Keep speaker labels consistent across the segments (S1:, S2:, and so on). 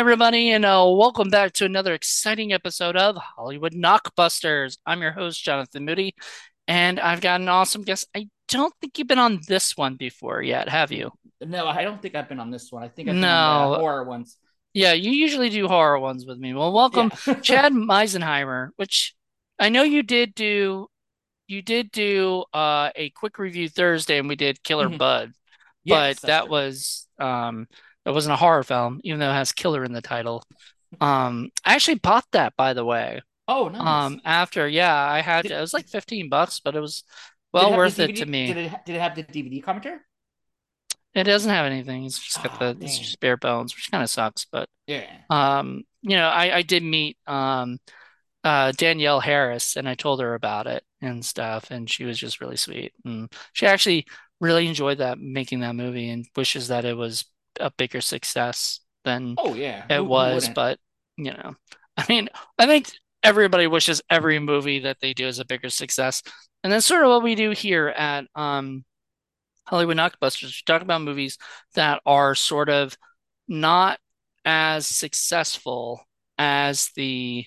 S1: Everybody, and uh, welcome back to another exciting episode of Hollywood Knockbusters. I'm your host, Jonathan Moody, and I've got an awesome guest. I don't think you've been on this one before yet, have you?
S2: No, I don't think I've been on this one. I think I've been on the
S1: No.
S2: horror ones.
S1: Yeah, you usually do horror ones with me. Well, welcome,
S2: Yeah.
S1: Chad Meisenheimer, which I know you did do. You did do uh, a quick review Thursday, and we did Killer
S2: Mhm.
S1: Bud, but
S2: Yes, that's
S1: that
S2: true.
S1: was um, that wasn't a horror film, even though it has killer in the title. Um, I actually bought that, by the way.
S2: Oh, nice.
S1: Um, after, yeah, I had
S2: Did,
S1: it was like 15 bucks, but it was
S2: did it
S1: well worth it to me.
S2: Did it did it have the DVD commentary?
S1: It doesn't have anything. It's just got
S2: Oh,
S1: the it's just bare bones, which kind of sucks, but
S2: Yeah.
S1: um, you know, I I did meet um uh Danielle Harris and I told her about it and stuff, and she was just really sweet. And she actually really enjoyed that making that movie and wishes that it was a bigger success than
S2: Oh, yeah.
S1: it
S2: Who
S1: was,
S2: wouldn't?
S1: but you know, I mean, I think everybody wishes every movie that they do is a bigger success. And that's sort of what we do here at um Hollywood Knockbusters. We talk about movies that are sort of not as successful as the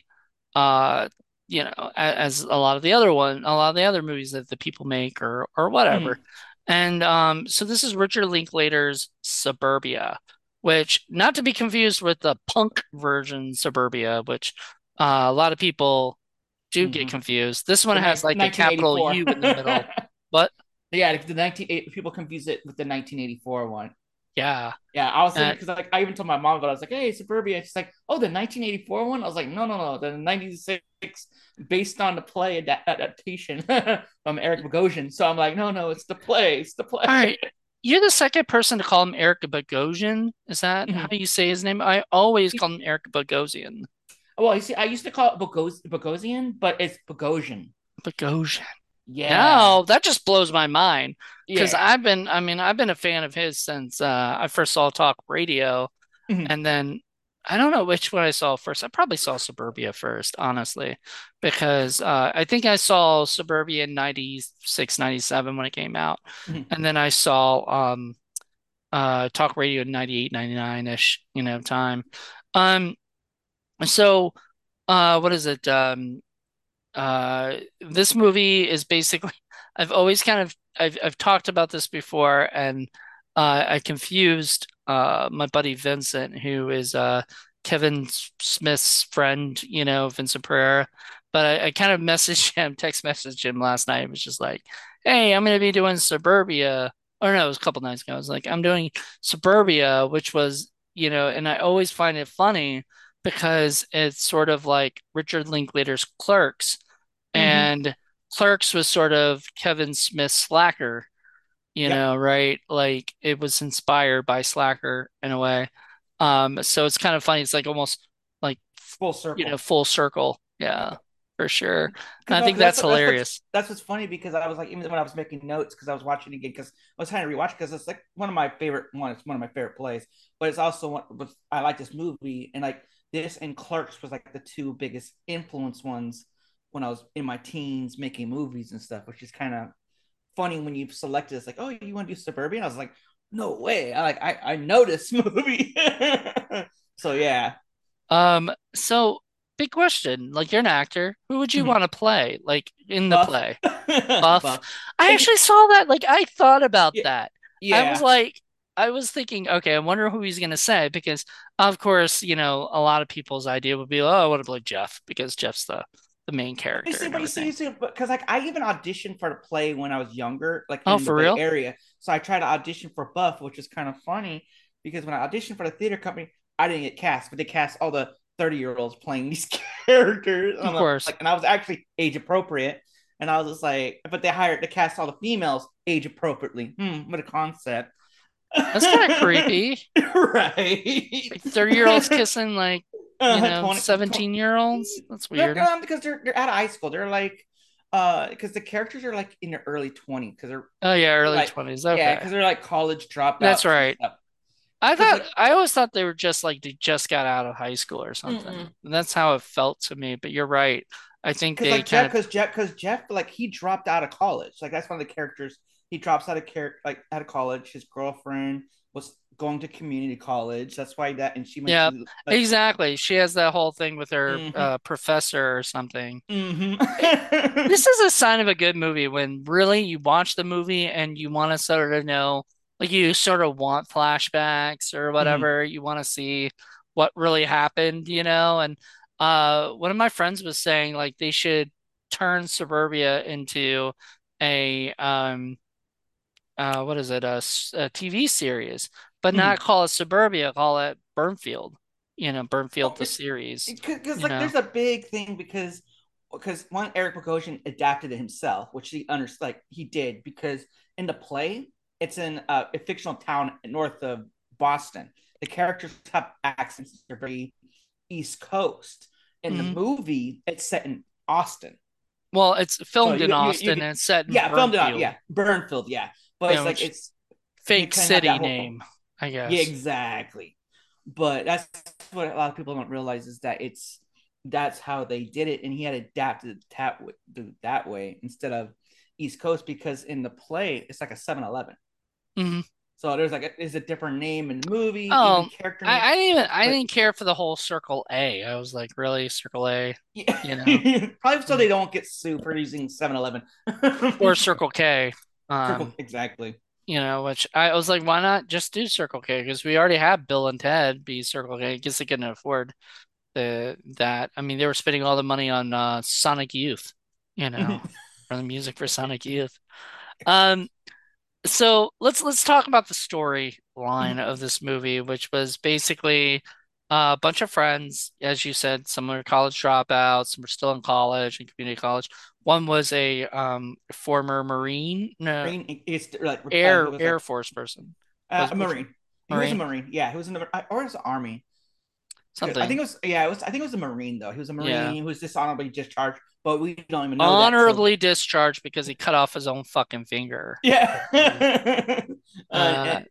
S1: uh you know a- as a lot of the other one a lot of the other movies that the people make or or whatever
S2: Mhm.
S1: And um so this is Richard Linklater's Suburbia which not to be confused with the punk version Suburbia which uh, a lot of people do get
S2: Mhm.
S1: confused this one
S2: The
S1: has like a capital U in the middle but
S2: Yeah, the 19 people confuse it with the 1984 one.
S1: Yeah
S2: Yeah, I was because like I even told my mom about it. I was like, "Hey, Suburbia." She's like, "Oh, the 1984 one." I was like, "No, no, no, the 96 based on the play ad- adaptation from Eric Bogosian." So I'm like, "No, no, it's the play. It's the play."
S1: right you're the second person to call him Eric Bogosian is that how
S2: Mhm.
S1: you say his name I always call him Eric Bogosian
S2: Well, you see, I used to call it Bogos- Bogosian, but it's Bogosian.
S1: Bogosian
S2: Yeah,
S1: No, that just blows my mind because
S2: yeah.
S1: I've been, I mean, I've been a fan of his since uh, I first saw Talk Radio,
S2: Mhm.
S1: and then I don't know which one I saw first. I probably saw Suburbia first, honestly, because uh, I think I saw Suburbia in 96, 97 when it came out,
S2: Mhm.
S1: and then I saw um, uh, Talk Radio in 98, 99-ish, you know, time. Um, so uh, what is it? Um, uh, this movie is basically, I've always kind of, I've, I've talked about this before, and uh, I confused uh, my buddy Vincent, who is uh, Kevin Smith's friend, you know, Vincent Pereira. But I, I kind of messaged him, text messaged him last night. It was just like, hey, I'm going to be doing Suburbia. Or no, it was a couple nights ago. I was like, I'm doing Suburbia, which was, you know, and I always find it funny because it's sort of like Richard Linklater's Clerks
S2: Mhm.
S1: and Clerks was sort of Kevin Smith's Slacker, you
S2: Yep.
S1: know, right? Like it was inspired by Slacker in a way. Um, so it's kind of funny. It's like almost like,
S2: Full circle,
S1: you know, full circle. Yeah, for sure. I
S2: no,
S1: think
S2: that's
S1: that's
S2: what that's what's
S1: hilarious.
S2: that's what's funny because I was like even when I was making notes because I was watching it again because I was trying to rewatch because it's like one of my favorite one. It's one of my favorite plays, but it's also one. But I like this movie and like this and Clerks was like the two biggest influence ones when I was in my teens making movies and stuff, which is kind of funny when you selected it's like oh you want to do Suburbia I was like no way I like I I know this movie. so yeah.
S1: Um, so big question. Like you're an actor. Who would you
S2: Mhm.
S1: want to play? Like in the
S2: Buff.
S1: play? Buff.
S2: Buff.
S1: I actually saw that. Like I thought about
S2: yeah,
S1: that. I was like, I was thinking, okay, I wonder who he's gonna say because, of course, you know, a lot of people's idea would be, oh, I want to play Jeff because Jeff's the the main
S2: You
S1: character
S2: see, but you see, you see, because like I even auditioned for the play when I was younger, like
S1: Oh,
S2: in the
S1: for
S2: Bay
S1: real?
S2: Area. So I tried to audition for Buff, which is kind of funny because when I auditioned for the theater company, I didn't get cast, but they cast all the 30 year olds playing these characters.
S1: Of course.
S2: like, and I was actually age appropriate. And I was just like, but they hired to cast all the females age appropriately. Hmm, what a concept.
S1: That's kind of creepy.
S2: right.
S1: Like 30-year-olds kissing like, you
S2: Uh,
S1: know,
S2: 20,
S1: 17-year-olds. That's weird.
S2: um, because they're they're out of high school. They're like, uh, because the characters are like in their early 20s because they're
S1: Oh yeah, early
S2: like,
S1: 20s.
S2: yeah, because they're like college dropouts That's
S1: right. I thought
S2: like,
S1: I always thought they were just like they just got out of high school or something. And that's how it felt to me, but you're right. I think they
S2: like Jeff, because Jeff, because Jeff, like he dropped out of college. Like that's one of the characters. He drops out of care, like out of college. His girlfriend was going to community college. That's why that, and she went
S1: Yeah,
S2: to like,
S1: exactly. She has that whole thing with her
S2: mm-hmm,
S1: uh, professor or something.
S2: mm-hmm.
S1: This is a sign of a good movie when really you watch the movie and you want to sort of know, like you sort of want flashbacks or
S2: mm-hmm.
S1: whatever. You want to see what really happened, you know? And uh, one of my friends was saying like they should turn Suburbia into a um uh what is it A TV series, but not
S2: mm-hmm.
S1: call it Suburbia, call it Burnfield. You know, Burnfield
S2: Oh,
S1: the series.
S2: because like
S1: know.
S2: there's a big thing because because one Eric Bogosian adapted it himself, which he under like he did because in the play it's in a, a fictional town north of Boston. The characters have accents; they're very East Coast. In the
S1: Mhm.
S2: movie, it's set in Austin,
S1: Well, it's
S2: so
S1: filmed in
S2: you you
S1: Austin
S2: you
S1: and it's set in
S2: yeah filmed it yeah Burnfield yeah, but
S1: you
S2: it's
S1: know,
S2: like it's
S1: fake
S2: kind of have that
S1: city
S2: whole
S1: name, I
S2: yeah
S1: guess.
S2: exactly but that's what a lot of people don't realize is that it's that's how they did it, and he had adapted it that way, that way instead of East Coast because in the play it's like a Seven Eleven.
S1: hmm
S2: So there's like a, is a different name in the movie,
S1: Oh,
S2: character
S1: I, I didn't even I
S2: but
S1: didn't care for the whole Circle A. I was like, really, Circle A,
S2: yeah,
S1: you know,
S2: probably so they don't get sued for using Seven Eleven.
S1: or Circle K. Um,
S2: exactly.
S1: you know, which I was like, why not just do Circle K? Because we already have Bill and Ted be Circle K. I guess they couldn't afford the that. I mean, they were spending all the money on uh, Sonic Youth, you know, for the music for Sonic Youth. Um, so let's let's talk about the storyline of this movie, which was basically uh, a bunch of friends, as you said, some were college dropouts, some were still in college and community college. One was a um, former Marine, no,
S2: Marine, it's like
S1: Air Air Force person.
S2: uh,
S1: Was
S2: a
S1: which
S2: Marine. He was a
S1: Marine?
S2: Marine. Yeah, he was in the or the Army. I think it was yeah, it was I think it was a Marine though. He was a
S1: Yeah.
S2: Marine who was dishonorably discharged, but we don't even know that till
S1: Honorably discharged because he cut off his own fucking finger.
S2: yeah. uh,
S1: Uh,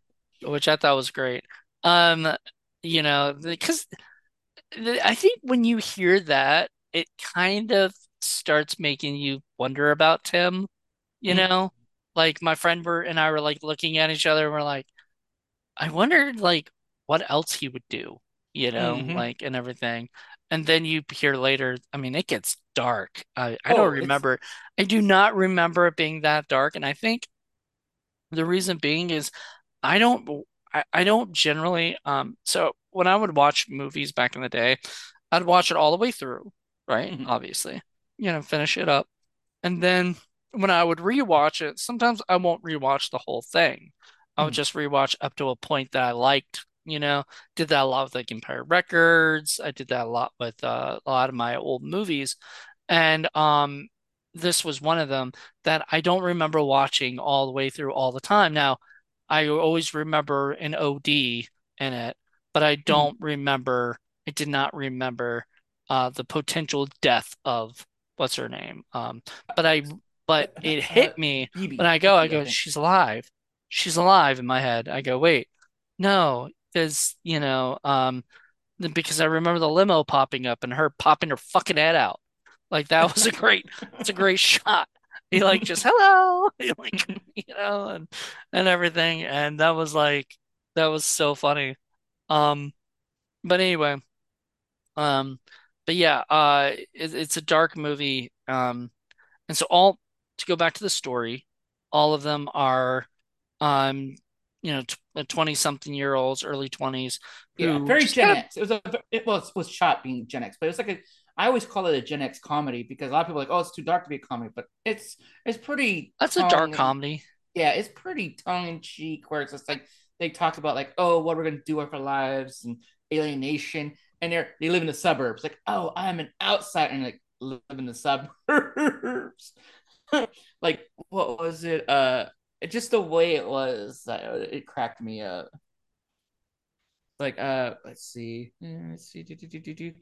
S1: which I thought was great. Um, you know, because I think when you hear that, it kind of starts making you wonder about Tim, you
S2: mm,
S1: know? Like my friend were and I were like looking at each other and we're like, I wondered like what else he would do, you know,
S2: mhm.
S1: like and everything. And then you hear later, I mean, it gets dark. I I don't
S2: Oh, it's
S1: remember. I do not remember it being that dark, and I think the reason being is I don't I, I don't generally um so when I would watch movies back in the day, I'd watch it all the way through, right?
S2: mhm,
S1: Obviously. You know, finish it up. And then when I would rewatch it, sometimes I won't rewatch the whole thing. I would
S2: mhm,
S1: just rewatch up to a point that I liked, you know. Did that a lot with like Empire Records. I did that a lot with uh, a lot of my old movies. And um this was one of them that I don't remember watching all the way through all the time. Now, I always remember an OD in it, but I
S2: mhm.
S1: don't remember, I did not remember uh the potential death of what's her name. Um, but I, but it hit me when I go, I go, she's alive. She's alive in my head. I go, wait, no, because, you know, um, because I remember the limo popping up and her popping her fucking head out. Like that was a great, it's a great shot. He like just hello, like you know, and and everything, and that was like that was so funny. Um, but anyway, um, but yeah, uh, it, it's a dark movie. Um, and so all to go back to the story, all of them are, um, you know, 20 something year olds, early 20s
S2: Yeah, very Gen
S1: kind of
S2: X. It was a it was was shot being Gen X, but it was like a I always call it a Gen X comedy because a lot of people are like, oh, it's too dark to be a comedy, but it's it's pretty
S1: that's a dark comedy.
S2: yeah, it's pretty tongue in cheek where it's just like they talk about like, oh, what we're gonna do with our lives and alienation, and they're they live in the suburbs. Like, oh, I'm an outsider and like live in the suburbs. like, what was it? Uh, it, just the way it was, uh, it cracked me up. Like, uh, let's see, Uh, let's see, do, do, do, do, do.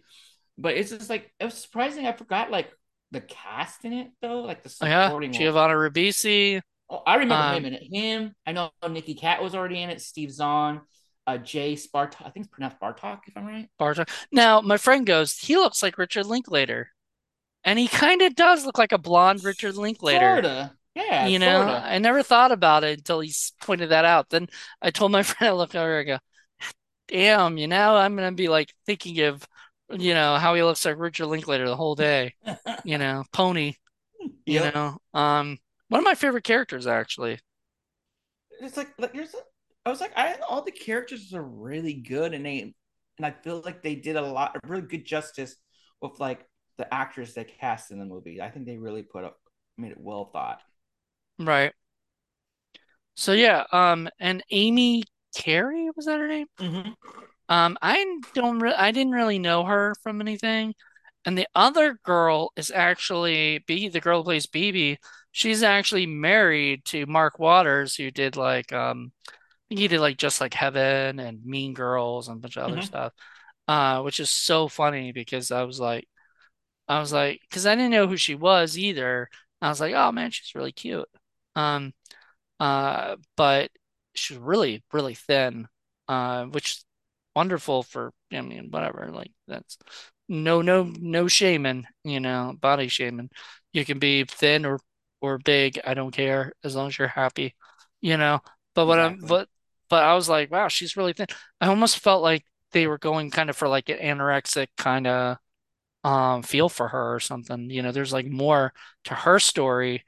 S2: but it's just like it was surprising. I forgot like the cast in it though, like the
S1: Oh, yeah,
S2: supporting.
S1: Giovanni Ribisi,
S2: Oh, I remember him
S1: um,
S2: in it. Him, I know Nicky Katt was already in it. Steve Zahn, uh, Jayce Bartok. I think it's pronounced Bartok, if I'm right.
S1: Bartok. Now, my friend goes, he looks like Richard Linklater, and he kind of does look like a blonde Richard Linklater.
S2: Sorta. Yeah,
S1: You know,
S2: sorta.
S1: I never thought about it until he pointed that out. Then I told my friend, I look over, I go, damn, you know, I'm gonna be like thinking of, you know, how he looks like Richard Linklater the whole day. You know, Pony, you
S2: Yep.
S1: know. Um, one of my favorite characters actually.
S2: It's like, like there's a, I was like, I all the characters are really good, and they and I feel like they did a lot, a really good justice with like the actors they cast in the movie. I think they really put up, made it well thought.
S1: Right. So yeah, um, and Amie Carey, was that her name?
S2: Mm-hmm.
S1: Um, I don't re I didn't really know her from anything. And the other girl is actually B, the girl who plays BB. She's actually married to Mark Waters, who did like um he did like Just Like Heaven and Mean Girls and a bunch of other
S2: Mm-hmm.
S1: stuff. Uh, which is so funny because I was like I was like because I didn't know who she was either. I was like, oh man, she's really cute. Um uh, but she's really, really thin, uh, which is wonderful for, I mean, whatever. Like that's no, no, no shaming, you know, body shaming. You can be thin or or big. I don't care as long as you're happy, you know. But what I'm,
S2: Exactly.
S1: but, but I was like, wow, she's really thin. I almost felt like they were going kind of for like an anorexic kind of um feel for her or something. You know, there's like more to her story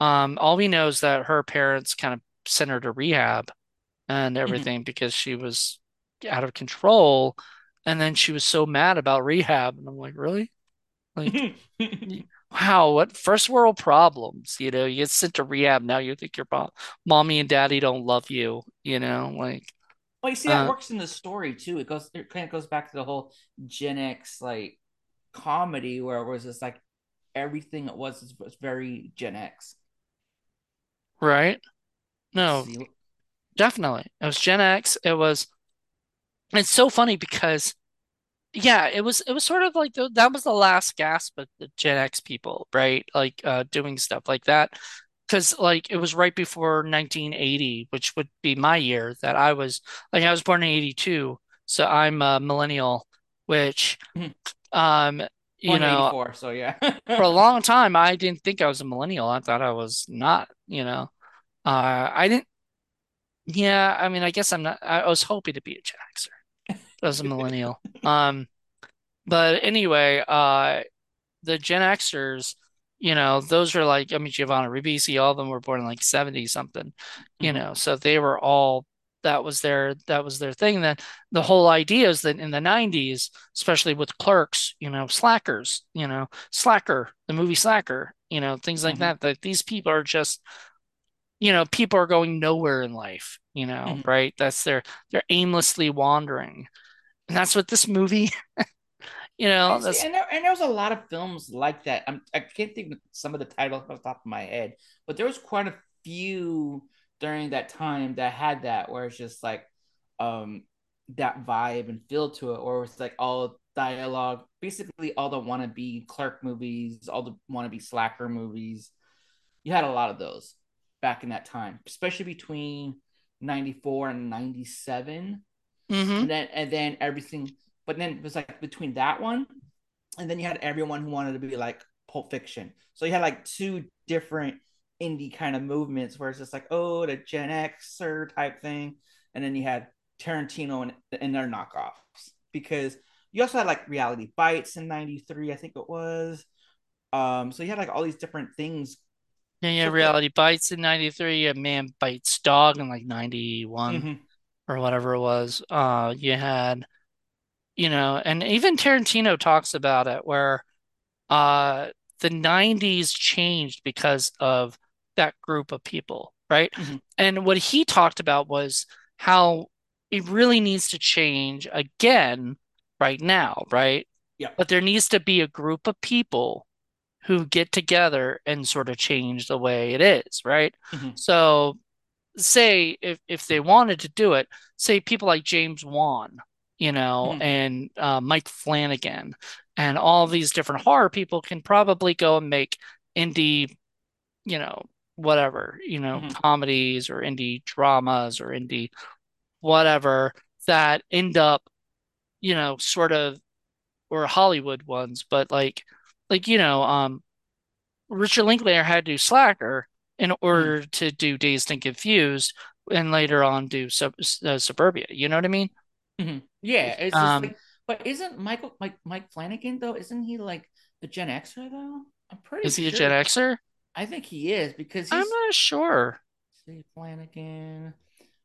S1: um, all we know is that her parents kind of sent her to rehab and
S2: Mm-hmm.
S1: everything because she was out of control. And then she was so mad about rehab. And I'm like, really? Like, wow, what first world problems? You know, you get sent to rehab. Now you think your mom, mommy and daddy don't love you, you know, like,
S2: well, you see that
S1: uh,
S2: works in the story too. It goes, it kind of goes back to the whole Gen X like comedy where it was just like everything it was was very Gen X.
S1: right? No,
S2: See,
S1: definitely. It was Gen X. It was, it's so funny because Yeah, it was it was sort of like the, that was the last gasp of the Gen X people, right? Like uh doing stuff like that. Because like it was right before 1980, which would be my year that I was like I was born in 82, so I'm a millennial, which um you know,
S2: so yeah.
S1: for a long time I didn't think I was a millennial. I thought I was not, you know. Uh I didn't yeah, I mean I guess I'm not I was hoping to be a Gen Xer as a millennial. Um but anyway, uh the Gen Xers, you know, those are like, I mean, Giovanni Ribisi, all of them were born in like 70 something, you
S2: Mhm,
S1: know, so they were all, that was their, that was their thing. Then the whole idea is that in the 90s, especially with clerks, you know, slackers, you know, Slacker, the movie Slacker, you know, things like
S2: mhm,
S1: that, that these people are just, you know, people are going nowhere in life, you know,
S2: mhm.
S1: right? That's their, they're aimlessly wandering. And that's what this movie, you know,
S2: see,
S1: that's,
S2: and there, and there was a lot of films like that. I'm, I can't think of some of the titles off the top of my head, but there was quite a few during that time that had that, where it's just like, um, that vibe and feel to it, or it's like all dialogue, basically all the wannabe clerk movies, all the wannabe slacker movies. You had a lot of those back in that time, especially between '94 and '97
S1: mm-hmm.
S2: and then and then everything. But then it was like between that one, and then you had everyone who wanted to be like Pulp Fiction. So you had like two different indie kind of movements where it's just like oh the Gen Xer type thing, and then you had Tarantino and, and their knockoffs because you also had like Reality Bites in '93, I think it was. Um, so you had like all these different things.
S1: Yeah, yeah, Reality Bites in 93, a Man Bites Dog in like 91
S2: mm-hmm,
S1: or whatever it was. Uh you had, you know, and even Tarantino talks about it where uh the 90s changed because of that group of people, right?
S2: mm-hmm,
S1: And what he talked about was how it really needs to change again right now, right?
S2: yep,
S1: But there needs to be a group of people who get together and sort of change the way it is, right?
S2: mm-hmm,
S1: So say if if they wanted to do it, say people like James Wan, you know,
S2: mm-hmm,
S1: and uh, Mike Flanagan, and all these different horror people can probably go and make indie, you know, whatever, you know,
S2: mm-hmm.
S1: comedies or indie dramas or indie whatever that end up, you know, sort of or Hollywood ones, but like like you know, um Richard Linklater had to do Slacker, in
S2: Mhm.
S1: order to do Dazed and Confused and later on do sub, uh, Suburbia. You know what I mean?
S2: Mhm. Yeah, it's just
S1: Um,
S2: like, but isn't Michael Mike Mike Flanagan though? Isn't he like a Gen Xer though? I'm pretty
S1: is he a Gen. Xer?
S2: I think he is because
S1: I'm not sure.
S2: see Flanagan.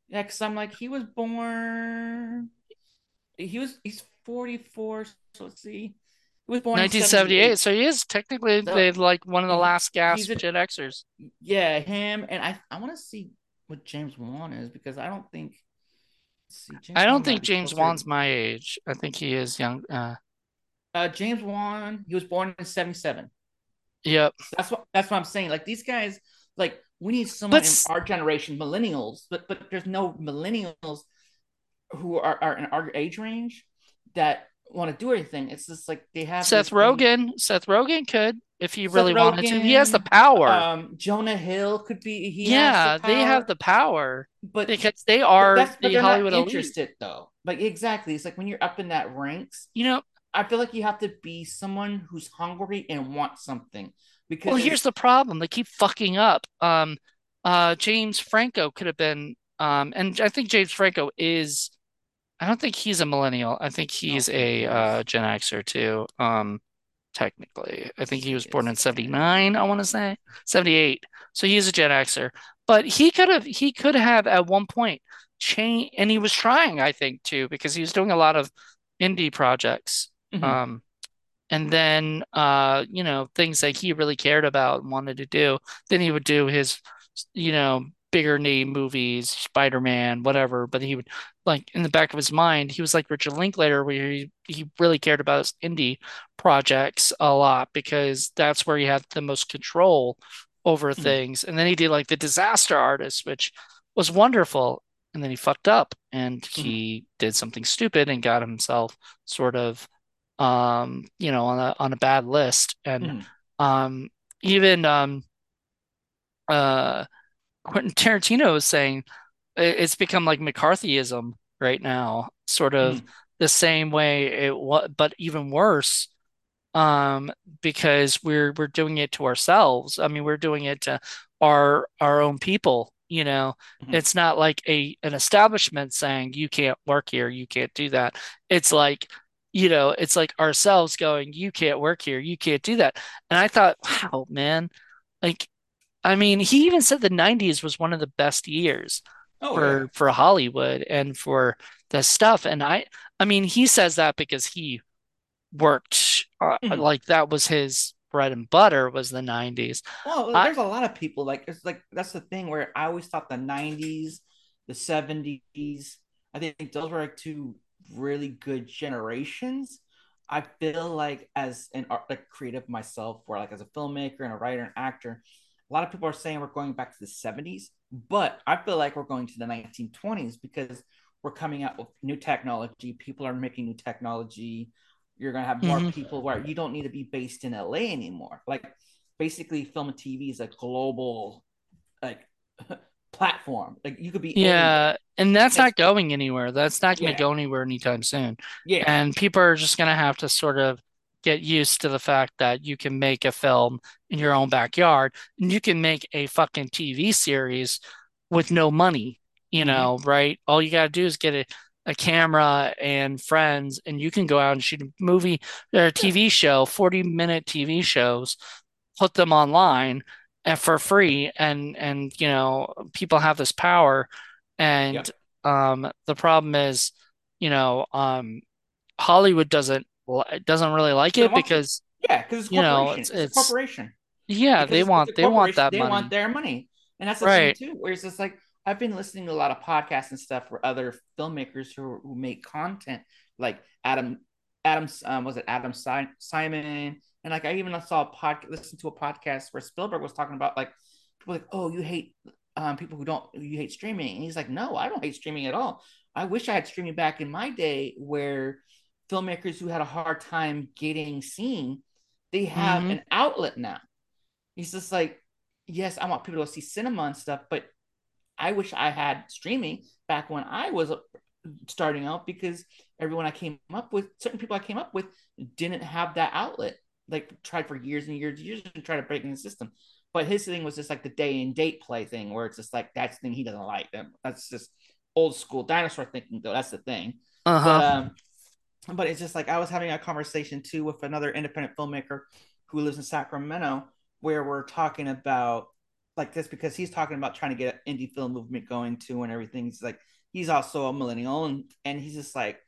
S2: Yeah, because I'm like he was born. He was he's 44. So let's see. Was born
S1: 1978,
S2: 78.
S1: so he is technically
S2: So
S1: like one of the last gasp
S2: a
S1: Gen Xers.
S2: yeah him and I I want to see what James Wan is because I don't think see
S1: I don't
S2: Wan
S1: think James. Wan's my age. I think he is young. Uh,
S2: Uh, James Wan he was born in 77.
S1: yep.
S2: That's what that's what I'm saying. Like these guys, like we need someone
S1: But
S2: in our generation, millennials, but but there's no millennials who are, are in our age range that want to do anything. It's just like they have
S1: Seth. Rogen, Seth Rogen could if he
S2: Seth
S1: really wanted to. He has the power.
S2: um, Jonah Hill could be. He has the
S1: Yeah, they have the power
S2: but
S1: because they are
S2: but
S1: the
S2: they're not
S1: Hollywood elite.
S2: interested though. Like exactly, it's like when you're up in that ranks.
S1: You know,
S2: I feel like you have to be someone who's hungry and wants something Because
S1: well,
S2: here's
S1: the problem. They keep fucking up. Um, uh, James Franco could have been, um, and I think James Franco is, I don't think he's a millennial. I think he's
S2: don't
S1: a uh. Gen Xer too. Um, technically. I think he was born in 79, I want to say. 78. So he's a Gen Xer. But he could have he could have at one point changed and he was trying, I think, too, because he was doing a lot of indie projects.
S2: Mhm.
S1: Um and then uh, you know, things that he really cared about and wanted to do. Then he would do his, you know, bigger name movies, Spider-Man, whatever. But he would like in the back of his mind, he was like Richard Linklater, where he, he really cared about his indie projects a lot because that's where he had the most control over
S2: Mhm.
S1: things. And then he did like The Disaster Artist, which was wonderful. And then he fucked up and
S2: Mhm.
S1: he did something stupid and got himself sort of um, you know, on a on a bad list. And
S2: Mhm.
S1: um even um uh Quentin Tarantino is saying it's become like McCarthyism right now, sort of
S2: Mhm.
S1: the same way it was, but even worse um, because we're we're doing it to ourselves. I mean, we're doing it to our our own people, you know.
S2: Mhm.
S1: It's not like a an establishment saying you can't work here, you can't do that. It's like, you know, it's like ourselves going, you can't work here, you can't do that. And I thought, wow, man, like I mean, he even said the 90s was one of the best years
S2: Oh yeah.
S1: for for Hollywood and for the stuff. And I I mean, he says that because he worked uh,
S2: Mhm.
S1: like that was his bread and butter was the 90s.
S2: Well, there's a lot of people like it's like that's the thing where I always thought the '90s, the '70s, I think those were like two really good generations. I feel like as an art, like creative myself, or like as a filmmaker and a writer and actor, a lot of people are saying we're going back to the '70s, but I feel like we're going to the 1920s because we're coming out with new technology. People are making new technology. You're gonna have more
S1: Mhm.
S2: people where you don't need to be based in LA anymore. Like basically film and TV is a global like platform. Like you could be anywhere.
S1: Yeah, and that's not going anywhere. That's not going to
S2: yeah,
S1: go anywhere anytime soon.
S2: yeah.
S1: And people are just going to have to sort of get used to the fact that you can make a film in your own backyard and you can make a fucking TV series with no money, you
S2: Mm-hmm.
S1: know, right? All you got to do is get a, a camera and friends and you can go out and shoot a movie or a TV show, 40 minute TV shows, put them online and for free and and you know people have this power and
S2: Yep.
S1: um the problem is you know um Hollywood doesn't doesn't really like
S2: it
S1: it
S2: wants to.
S1: because
S2: Yeah, because it's
S1: you know
S2: corporation.
S1: it's
S2: It's a
S1: it's
S2: corporation.
S1: yeah
S2: Because
S1: they want they want that
S2: They want their money. And that's the thing
S1: right
S2: too, where it's just like I've been listening to a lot of podcasts and stuff for other filmmakers who, who make content, like Adam Adams um, was it Adam si- Simon and like I even saw a pod listen to a podcast where Spielberg was talking about like people like oh you hate um, people who don't you hate streaming and he's like no I don't hate streaming at all I wish I had streaming back in my day where filmmakers who had a hard time getting seen they have
S1: hmm
S2: an outlet now he's just like yes I want people to see cinema and stuff but I wish I had streaming back when I was starting out because everyone I came up with, certain people I came up with, didn't have that outlet. Like tried for years and years and years to try to break in the system. but his thing was just like the day and date play thing, where it's just like that's the thing he doesn't like. That's just old school dinosaur thinking, though. That's the thing.
S1: Uh-huh.
S2: But um, but it's just like I was having a conversation too with another independent filmmaker who lives in Sacramento, where we're talking about like this because he's talking about trying to get an indie film movement going too and everything. He's like he's also a millennial and and he's just like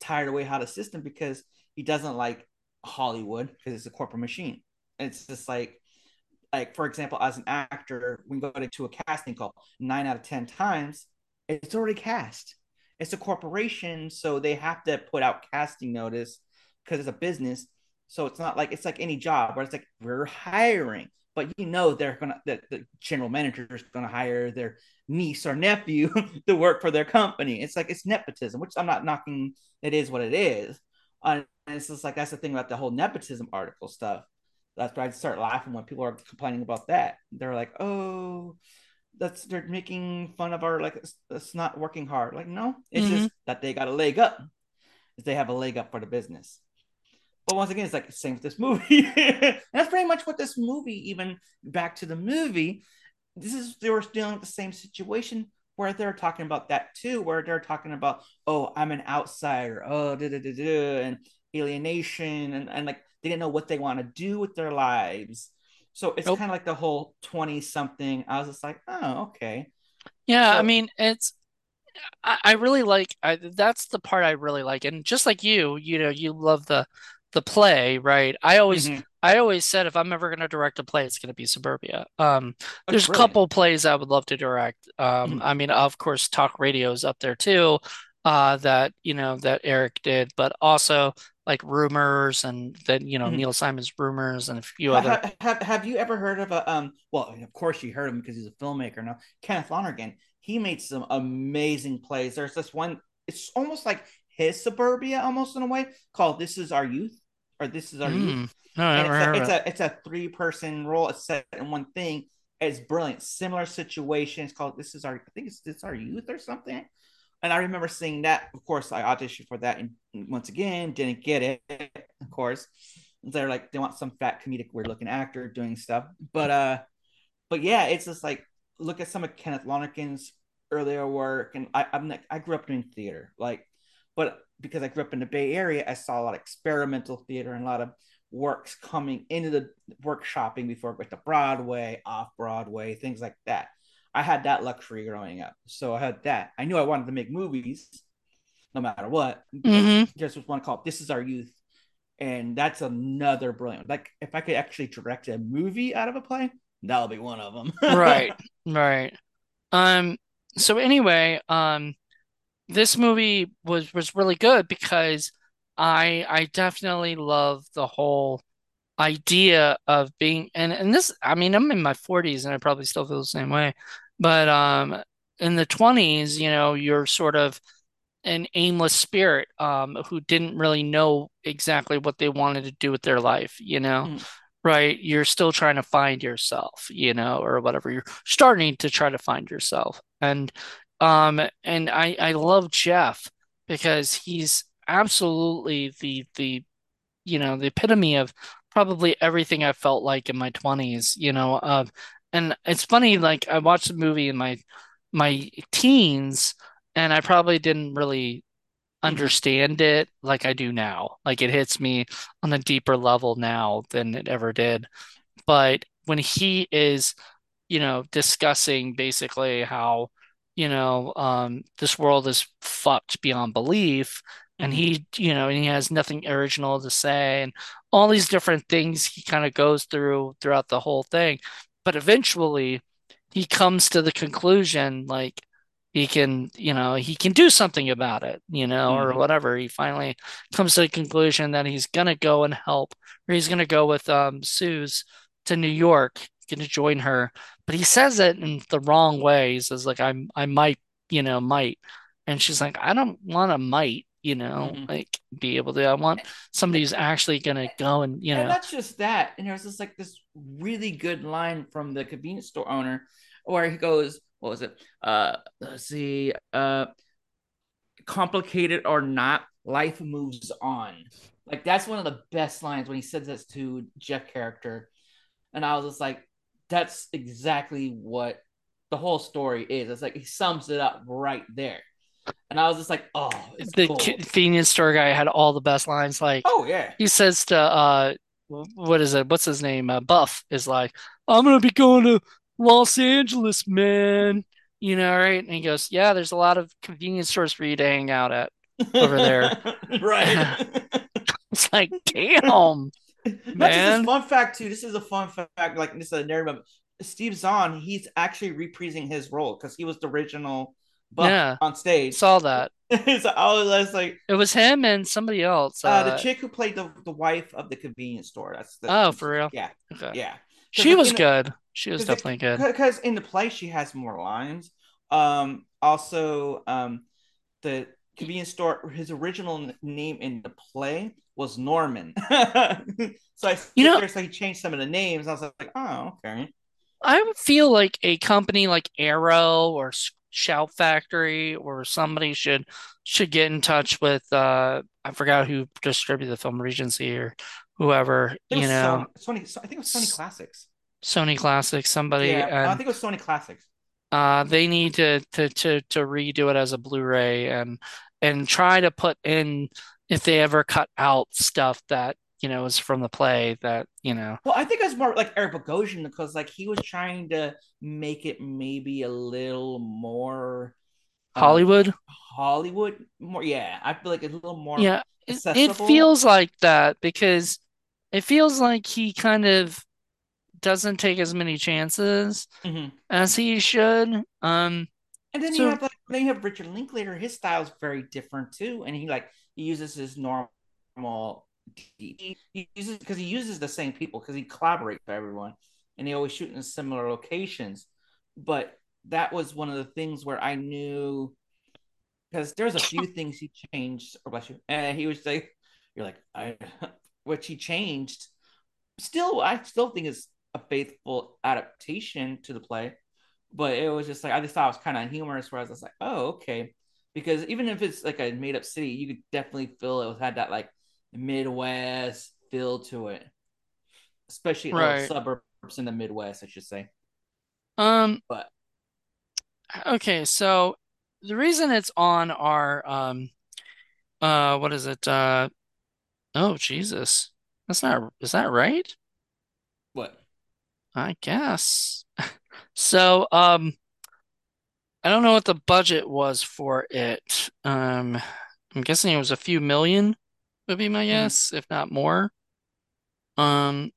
S2: tired of way how the system because he doesn't like Hollywood because it's a corporate machine. And it's just like like for example, as an actor, we go to a casting call nine out of ten times, it's already cast. It's a corporation, so they have to put out casting notice because it's a business. So it's not like it's like any job where it's like we're hiring, but you know they're gonna that the general manager is gonna hire their niece or nephew to work for their company. It's like it's nepotism, which I'm not knocking. It is what it is. Uh, and it's just like that's the thing about the whole nepotism article stuff. That's why I start laughing when people are complaining about that. They're like, "Oh, that's they're making fun of our like it's, not working hard." Like, no, it's mm-hmm. just that they got a leg up. They have a leg up for the business. But once again, it's like the same with this movie. that's pretty much what this movie, even back to the movie, this is they were dealing with the same situation where they're talking about that too, where they're talking about, oh, I'm an outsider, oh, da da da da, and alienation, and, and like they didn't know what they want to do with their lives. So it's nope. kind of like the whole 20 something. I was just like, oh, okay.
S1: Yeah, so, I mean, it's I, I really like I, that's the part I really like. And just like you, you know, you love the the play, right? I always mm-hmm. I always said if I'm ever going to direct a play, it's going to be Suburbia. Um, there's a couple plays I would love to direct. Um, mm-hmm. I mean, of course, Talk Radio is up there too. Uh, that you know that Eric did, but also like Rumors and then you know mm-hmm. Neil Simon's Rumors and a few other.
S2: Have, have, have you ever heard of a um? Well, of course you heard him because he's a filmmaker now. Kenneth Lonergan. He made some amazing plays. There's this one. It's almost like his suburbia almost in a way called This Is Our Youth or This Is Our mm. Youth. No, it's, a, it's a, it's a three person role. It's set in one thing. It's brilliant. Similar situation. It's called This Is Our I think it's This Our Youth or something. And I remember seeing that. Of course, I auditioned for that, and once again, didn't get it. Of course, they're like they want some fat comedic weird looking actor doing stuff. But uh, but yeah, it's just like look at some of Kenneth Lonergan's earlier work, and I, I'm like I grew up doing theater, like but because I grew up in the Bay Area, I saw a lot of experimental theater and a lot of works coming into the workshopping before it went to Broadway, off Broadway, things like that. I had that luxury growing up. So I had that. I knew I wanted to make movies no matter what.
S1: Mm-hmm.
S2: There's one called This Is Our Youth. And that's another brilliant. Like if I could actually direct a movie out of a play, that'll be one of them.
S1: right. Right. Um so anyway, um this movie was was really good because I I definitely love the whole idea of being and and this I mean I'm in my 40s and I probably still feel the same way but um in the 20s you know you're sort of an aimless spirit um who didn't really know exactly what they wanted to do with their life you know? Mm. right? You're still trying to find yourself you know or whatever. You're starting to try to find yourself. And um, and I I love Jeff because he's absolutely the the you know the epitome of probably everything I felt like in my 20s, you know. Uh, and it's funny, like I watched the movie in my my teens, and I probably didn't really understand it like I do now. Like it hits me on a deeper level now than it ever did. But when he is, you know, discussing basically how you know, um, this world is fucked beyond belief. And he, you know, and he has nothing original to say, and all these different things he kind of goes through throughout the whole thing. But eventually, he comes to the conclusion like he can, you know, he can do something about it, you know, mm-hmm. or whatever. He finally comes to the conclusion that he's gonna go and help, or he's gonna go with um Suze to New York going to join her, but he says it in the wrong way. He says like I'm I might, you know, might. And she's like, I don't want a might, you know, mm-hmm. like be able to. I want somebody who's actually to go and, you know.
S2: And that's just that. And there's this like this really good line from the convenience store owner where he goes, what was it? Uh let's see, uh complicated or not, life moves on. Like that's one of the best lines when he says this to Jeff character. And I was just like, that's exactly what the whole story is. It's like he sums it up right there. And I was just like, oh,
S1: The
S2: cool.
S1: convenience store guy had all the best lines. Like
S2: Oh yeah.
S1: he says to uh, what is it? What's his name? Uh, Buff is like, I'm gonna be going to Los Angeles, man. You know, right? And he goes, Yeah, there's a lot of convenience stores for you to hang out at over there.
S2: right.
S1: It's like, damn,
S2: Not just a
S1: man.
S2: fun fact too. This is a fun fact. Like this is a narrative. Steve Zahn, he's actually reprising his role because he was the original Buff
S1: Yeah,
S2: on stage.
S1: saw that.
S2: so I was, I was like,
S1: It was him and somebody else.
S2: uh, the
S1: Uh,
S2: chick who played the, the wife of the convenience store. That's the
S1: oh, for real?
S2: yeah,
S1: Okay.
S2: yeah.
S1: She was
S2: the,
S1: good. She was definitely good.
S2: because in the play she has more lines. Um, also, um, the convenience store. His original name in the play was Norman. so I
S1: You know,
S2: so he changed some of the names. I was like, oh, okay.
S1: I would feel like a company like Arrow or Shout Factory or somebody should should get in touch with uh I forgot who distributed the film Regency or whoever, you know,
S2: Sony. Sony. I think it was Sony Classics.
S1: Sony Classics, somebody
S2: Yeah, I think it was Sony Classics.
S1: uh they need to to to to redo it as a Blu-ray and and try to put in if they ever cut out stuff that, you know, is from the play that, you know,
S2: Well, I think it was more like Eric Bogosian because like he was trying to make it maybe a little more um
S1: Hollywood
S2: Hollywood more. Yeah, I feel like it's a little more
S1: Yeah, it, it feels like that because it feels like he kind of doesn't take as many chances
S2: Mhm.
S1: as he should. Um,
S2: And then you have like then you have Richard Linklater. His style's very different too, and he like he uses his normal. He, he uses because he uses the same people because he collaborates with everyone, and they always shoot in similar locations. But that was one of the things where I knew because there's a few things he changed. Or bless you, and he was like, "You're like I," which he changed. Still, I still think it's a faithful adaptation to the play but it was just like I just thought it was kind of humorous. Where I was just like, oh, okay, because even if it's like a made up city, you could definitely feel it had that like Midwest feel to it, especially
S1: right.
S2: suburbs in the Midwest, I should say.
S1: Um,
S2: But
S1: okay, so the reason it's on our um uh what is it? Uh oh Jesus. That's not is that right?
S2: what?
S1: I guess. So um I don't know what the budget was for it. Um I'm guessing it was a few million would be my guess, if not more. Um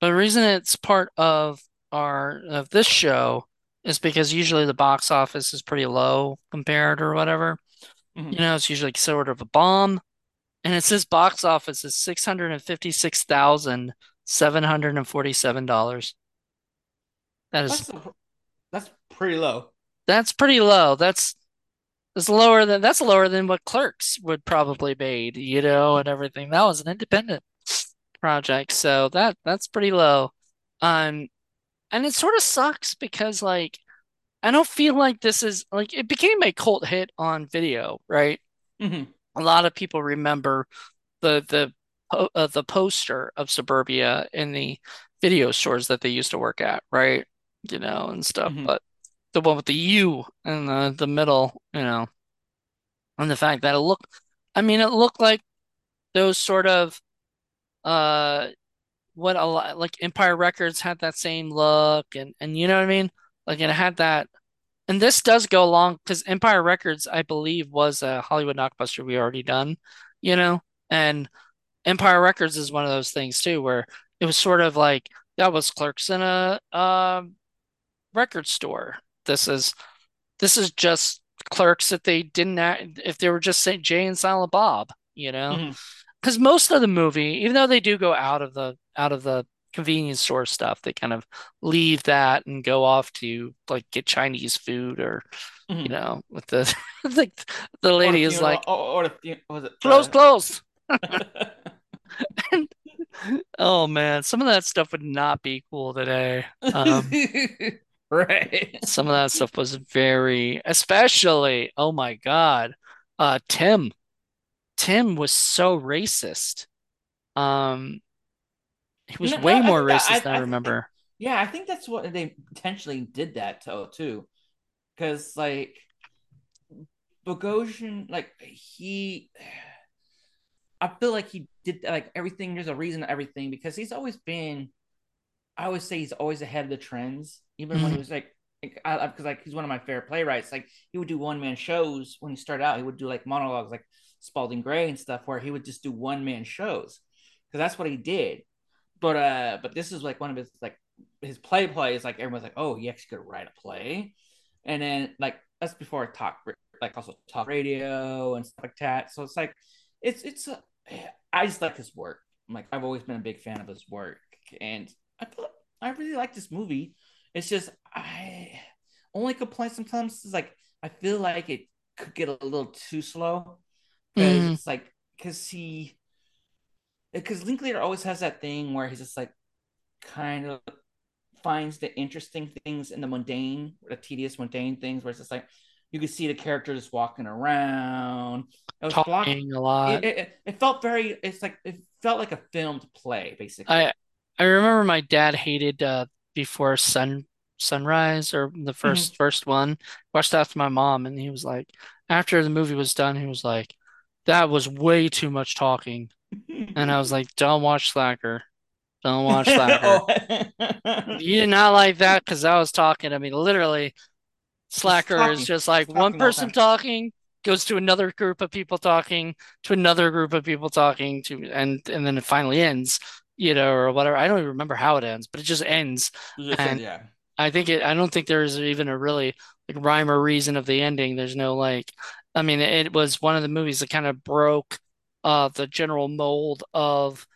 S1: But the reason it's part of our of this show is because usually the box office is pretty low compared or whatever.
S2: mm-hmm.
S1: You know, it's usually sort of a bomb. And it says box office is $656,747. That is
S2: That's that's pretty low.
S1: that's pretty low. That's that's lower than that's lower than what Clerks would probably made, you know, and everything. That was an independent project, so that that's pretty low. Um, and it sort of sucks because like I don't feel like this is like it became a cult hit on video, right?
S2: Mm-hmm,
S1: A lot of people remember the the uh, the poster of Suburbia in the video stores that they used to work at, right? You know, and stuff.
S2: mm-hmm.
S1: But the one with the U in the the middle, you know, and the fact that it looked, I mean, it looked like those sort of uh what a lot like Empire Records had that same look and and you know what I mean? Like it had that and this does go along because Empire Records, I believe, was a Hollywood knockbuster we already done, you know? And Empire Records is one of those things too, where it was sort of like that was Clerks in a um record store. This is this is just Clerks that they didn't act, if they were just saying Jay and Silent Bob, you know?
S2: mm-hmm.
S1: because most of the movie, even though they do go out of the out of the convenience store stuff, they kind of leave that and go off to like get Chinese food or you
S2: mm-hmm.
S1: know, with the like the lady is like,
S2: or, or the was it
S1: close,
S2: the
S1: close. And oh man, some of that stuff would not be cool today. Um,
S2: right?
S1: some of that stuff was very, especially, oh my God, uh, Tim. Tim was so racist. Um, he was
S2: No, no,
S1: way
S2: I
S1: more
S2: think that
S1: racist
S2: I,
S1: than I
S2: I think
S1: remember.
S2: Yeah, I think that's what they intentionally did that to too, because like Bogosian, like he, I feel like he did like everything. There's a reason to everything because he's always been. I always say he's always ahead of the trends, even when he
S1: Mhm.
S2: was like, because like he's one of my favorite playwrights. Like he would do one man shows when he started out. He would do like monologues, like Spalding Gray and stuff, where he would just do one man shows because that's what he did. But uh, but this is like one of his like his play plays. Like everyone's like, oh, he actually could write a play, and then like that's before talk like also talk radio and stuff like that. So it's like it's it's a, I just like his work. I'm like I've always been a big fan of his work, and I feel, I really like this movie. It's just I only complain sometimes is like I feel like it could get a little too slow because
S1: Mhm.
S2: it's like because he because Linklater always has that thing where he's just like kind of finds the interesting things in the mundane, the tedious mundane things, where it's just like you could see the characters walking around. It was blocked.
S1: Talking a lot.
S2: It, it, it felt very. It's like it felt like a filmed play, basically.
S1: I remember my dad hated uh Before Sun Sunrise or the
S2: Mhm.
S1: first first one. Watched that with my mom and he was like after the movie was done, he was like, that was way too much talking. And I was like, don't watch Slacker. Don't watch Slacker. You did not like that because I was talking. I mean, literally, Slacker is just like one
S2: talking the whole
S1: person talking goes to another group of people talking to another group of people talking to and and then it finally ends, you know, or whatever. I don't even remember how it ends, but it just ends. And
S2: yeah.
S1: I think it I don't think there's even a really like rhyme or reason of the ending. There's no like I mean it was one of the movies that kind of broke uh the general mold of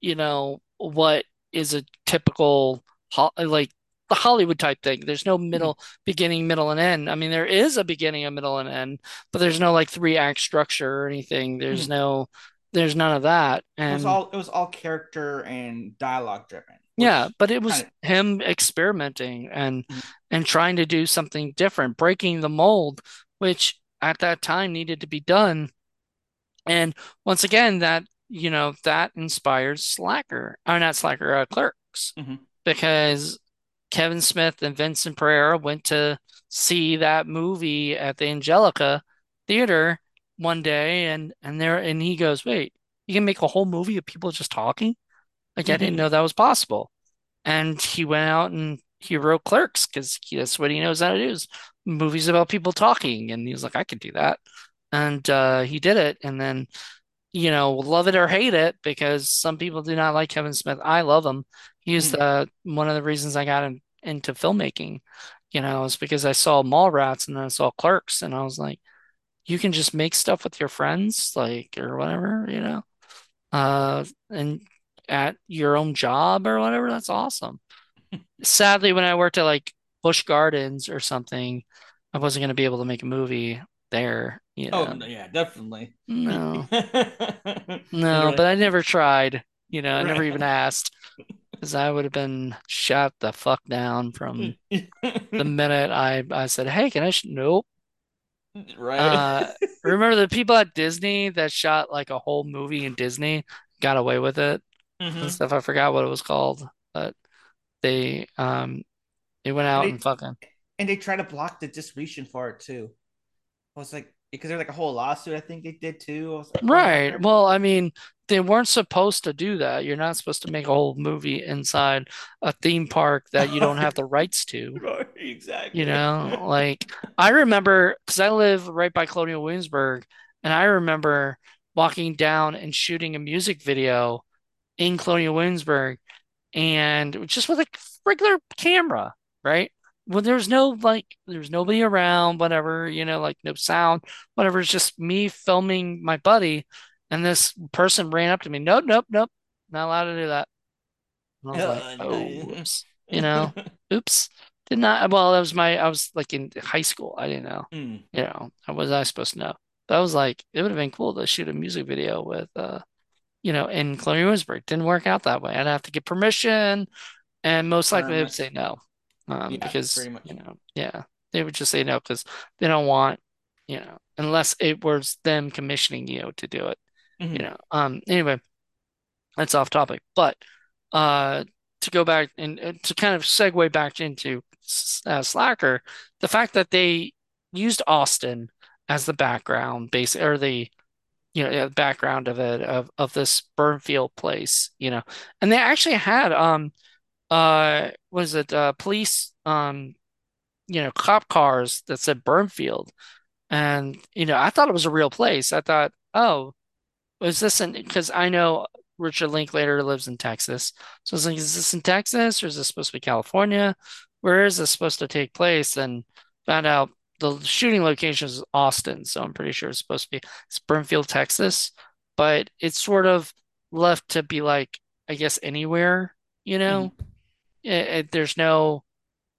S1: you know, what is a typical like the Hollywood type thing. There's no
S2: Mhm.
S1: middle, beginning, middle, and end. I mean, there is a beginning, a middle, and end, but there's no like three act structure or anything. There's
S2: Mhm.
S1: no, there's none of that.
S2: It was
S1: And
S2: all it was all character and dialogue driven,
S1: yeah, but it was
S2: kind
S1: him experimenting and
S2: of
S1: and trying to do something different, breaking the mold, which at that time needed to be done. And once again, that, you know, that inspired Slacker, or not Slacker, uh, Clerks,
S2: Mhm.
S1: because Kevin Smith and Vincent Pereira went to see that movie at the Angelika Theater one day, and and there and he goes, "Wait, you can make a whole movie of people just talking? Like I didn't know that was possible." And he went out and he wrote Clerks because that's what he knows how to do is movies about people talking, and he was like, "I can do that." And uh, he did it, and then you know, love it or hate it because some people do not like Kevin Smith. I love him. He's
S2: Mhm.
S1: the one of the reasons I got in, into filmmaking, you know, is because I saw Mallrats and then I saw Clerks and I was like, you can just make stuff with your friends, like or whatever, you know, uh, and at your own job or whatever. That's awesome. Sadly, when I worked at like Busch Gardens or something, I wasn't going to be able to make a movie there, you
S2: Oh
S1: know.
S2: no, yeah, definitely.
S1: No. No, but I never tried. You know, I never even asked because I would have been shot the fuck down from the minute I I said, "Hey, can I?" Sh-? Nope.
S2: Right.
S1: Uh, remember the people at Disney that shot like a whole movie in Disney, got away with it and
S2: hmm
S1: stuff. I forgot what it was called, but they um they went out and
S2: they
S1: fucking
S2: and they try to block the distribution for it too. I was like, because there's like a whole lawsuit. I think they did too. I was like, oh
S1: Right. Well, I mean, they weren't supposed to do that. You're not supposed to make a whole movie inside a theme park that you don't have the rights to.
S2: right, exactly.
S1: You know, like I remember because I live right by Colonial Williamsburg, and I remember walking down and shooting a music video in Colonial Williamsburg, and just with a regular camera, right? Well, there's no like, there's nobody around, whatever, you know, like no sound, whatever. It's just me filming my buddy, and this person ran up to me. Nope, nope, nope, not allowed to do that. And I was like, oh, you know, oops. Did not, well, that was my, I was like in high school. I didn't know,
S2: mm,
S1: you know, how was I supposed to know? But I was like, it would have been cool to shoot a music video with, uh, you know, in Colonial Williamsburg. Didn't work out that way. I'd have to get permission, and most likely they would say no, um,
S2: Yeah,
S1: because,
S2: pretty
S1: you know, yeah, they would just say no because they don't want, you know, unless it was them commissioning you to do it, you
S2: hmm
S1: know. Um, anyway, that's off topic, but uh, to go back and uh, to kind of segue back into uh, Slacker, the fact that they used Austin as the background, base or the you know background of it of of this Burnfield place, you know, and they actually had um uh was it uh police um you know cop cars that said Burnfield, and you know I thought it was a real place. I thought, oh, was this in because I know Richard Linklater lives in Texas. So I was like, is this in Texas or is this supposed to be California? Where is this supposed to take place? And found out the shooting location is Austin. So I'm pretty sure it's supposed to be Springfield, Texas. But it's sort of left to be like, I guess, anywhere, you know?
S2: Mhm.
S1: It, it- there's no,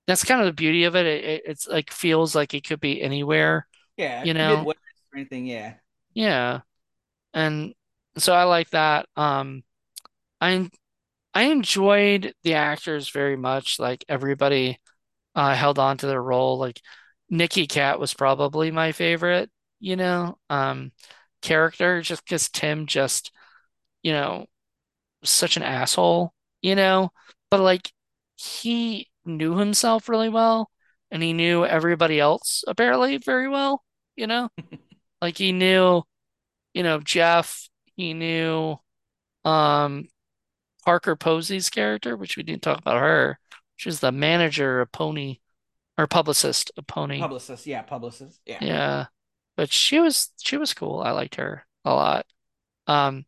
S1: that's kind of the beauty of it. It, it. It's like feels like it could be anywhere,
S2: Yeah,
S1: you know?
S2: Midwest or anything. Yeah.
S1: Yeah. And so I like that. Um, I I enjoyed the actors very much. Like everybody uh, held on to their role. Like Nicky Katt was probably my favorite, you know, um, character just because Tim just, you know, such an asshole, you know, but like he knew himself really well and he knew everybody else apparently very well, you know, like he knew, you know, Jeff, he knew, um, Parker Posey's character, which we didn't talk about her. She's the manager of Pony or publicist of Pony.
S2: Publicist. Yeah, publicist. Yeah.
S1: Yeah. But she was she was cool. I liked her a lot. Um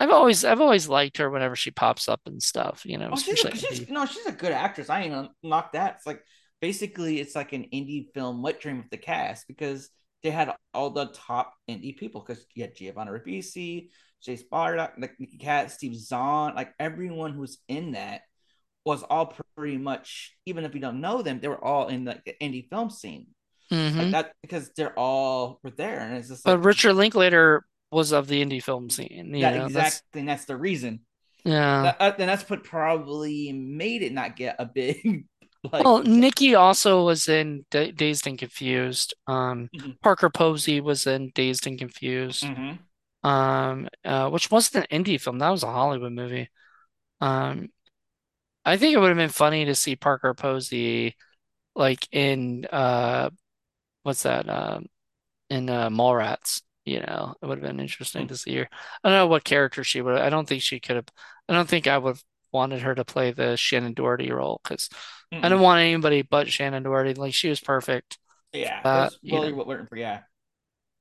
S1: I've always I've always liked her whenever she pops up and stuff, you know,
S2: Oh, she's a she's no, she's a good actress. I ain't knock that. It's like basically it's like an indie film wet dream of the cast because they had all the top indie people because you had Giovanni Ribisi, Jayce Bartok, like Nicky Katt, Steve Zahn, like everyone who's in that was all pretty much even if you don't know them, they were all in the indie film scene like
S1: hmm
S2: that because they're all were there, and it's just
S1: But
S2: like
S1: Richard Linklater was of the indie film scene, you
S2: that
S1: know. That's
S2: exactly. And that's the reason.
S1: yeah.
S2: That, uh, and that's what probably made it not get a big like.
S1: Well, Nicky also was in Da Dazed and Confused. Um,
S2: Mhm,
S1: Parker Posey was in Dazed and Confused.
S2: mhm.
S1: Um, uh, which wasn't an indie film. That was a Hollywood movie. Um, I think it would have been funny to see Parker Posey like in uh what's that um in uh Mallrats, you know. It would have been interesting to see her. I don't know what character she would I don't think she could have I don't think I would have wanted her to play the Shannen Doherty role because I didn't want anybody but Shannen Doherty. Like she was perfect.
S2: Yeah,
S1: Uh,
S2: Willie
S1: know.
S2: Whitmer. Yeah.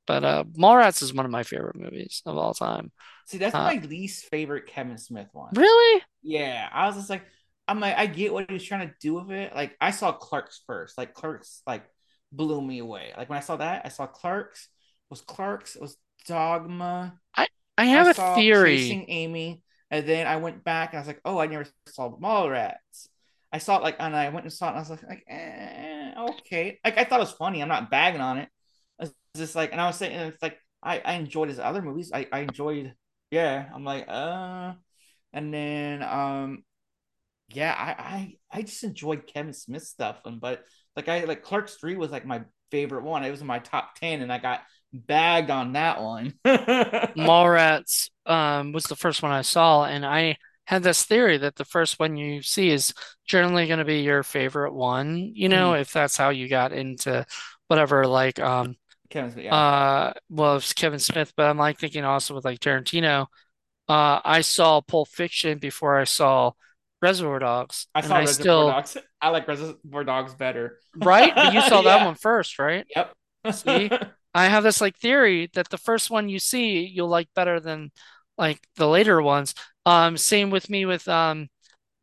S1: But uh Mallrats is one of my favorite movies of all time.
S2: See, that's
S1: Uh
S2: my least favorite Kevin Smith one.
S1: really?
S2: Yeah, I was just like, I'm like, I get what he was trying to do with it. Like, I saw Clerks first. Like, Clerks like blew me away. Like when I saw that, I saw Clerks. Was Clerks. It was Dogma.
S1: I I
S2: I
S1: have a theory.
S2: Chasing Amy, and then I went back and I was like, oh, I never saw Mallrats. I saw it like, and I went and saw it, and I was like, like eh, okay. Like I thought it was funny. I'm not bagging on it. It's just like, and I was saying, it's like I I enjoyed his other movies. I I enjoyed, yeah. I'm like, uh, and then um, yeah, I I I just enjoyed Kevin Smith stuff, and but like I like Clerks Three was like my favorite one. It was in my top ten, and I got bagged on that one.
S1: Mallrats um, was the first one I saw, and I had this theory that the first one you see is generally going to be your favorite one, you know,
S2: Mhm.
S1: if that's how you got into whatever, like, um,
S2: Kevin Smith, yeah.
S1: uh, well, it's Kevin Smith, but I'm like thinking also with like Tarantino. Uh, I saw Pulp Fiction before I saw Reservoir Dogs,
S2: I saw
S1: I
S2: Reservoir
S1: still,
S2: Dogs. I like Reservoir Dogs better.
S1: right? But you saw that one first, right?
S2: Yep.
S1: See? I have this like theory that the first one you see you'll like better than like the later ones. Um, same with me with um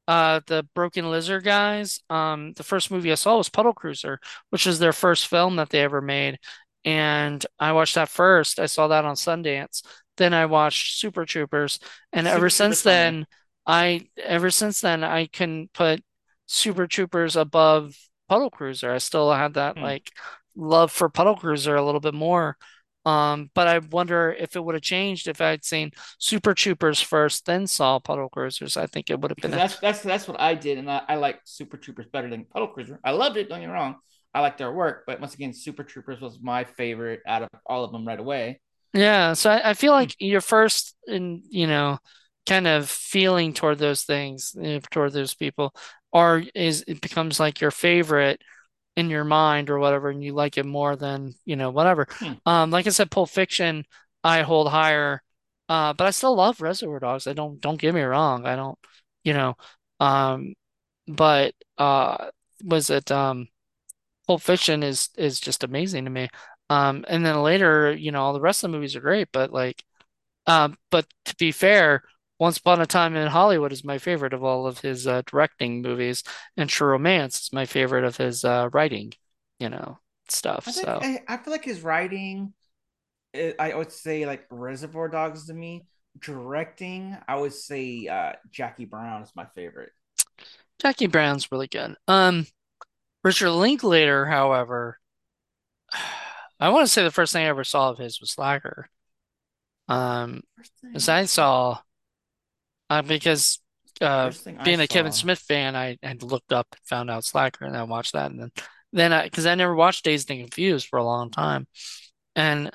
S1: uh the Broken Lizard guys. Um, the first movie I saw was Puddle Cruiser, which is their first film that they ever made, and I watched that first. I saw that on Sundance. Then I watched Super Troopers, and ever
S2: Super
S1: since
S2: funny.
S1: then, I ever since then I can put Super Troopers above Puddle Cruiser. I still had that
S2: Hmm.
S1: like love for Puddle Cruiser a little bit more. Um, but I wonder if it would have changed if I'd seen Super Troopers first, then saw Puddle Cruisers. I think it would have been
S2: that's that's that's what I did, and I, I like Super Troopers better than Puddle Cruiser. I loved it. Don't get me wrong. I like their work, but once again, Super Troopers was my favorite out of all of them right away.
S1: yeah. So I, I feel
S2: Hmm.
S1: like your first and you know kind of feeling toward those things, eh, toward those people, are is it becomes like your favorite in your mind or whatever, and you like it more than, you know, whatever.
S2: Hmm.
S1: Um, like I said, Pulp Fiction, I hold higher, uh, but I still love Reservoir Dogs. I don't don't get me wrong. I don't, you know, um, but uh, was it um, Pulp Fiction is is just amazing to me. Um, and then later, you know, all the rest of the movies are great, but like, um, but to be fair. Once Upon a Time in Hollywood is my favorite of all of his uh, directing movies, and True Romance is my favorite of his uh, writing, you know, stuff.
S2: I think
S1: So
S2: I, I feel like his writing. eh, I would say like Reservoir Dogs to me. Directing, I would say uh, Jackie Brown is my favorite.
S1: Jackie Brown's really good. Um, Richard Linklater, however, I want to say the first thing I ever saw of his was Slacker. Um, as
S2: I saw.
S1: Saw, uh, because uh,
S2: thing I
S1: being a Kevin. Smith fan, I had looked up and found out Slacker, and I watched that, and then then I because I never watched Dazed and Confused for a long time, and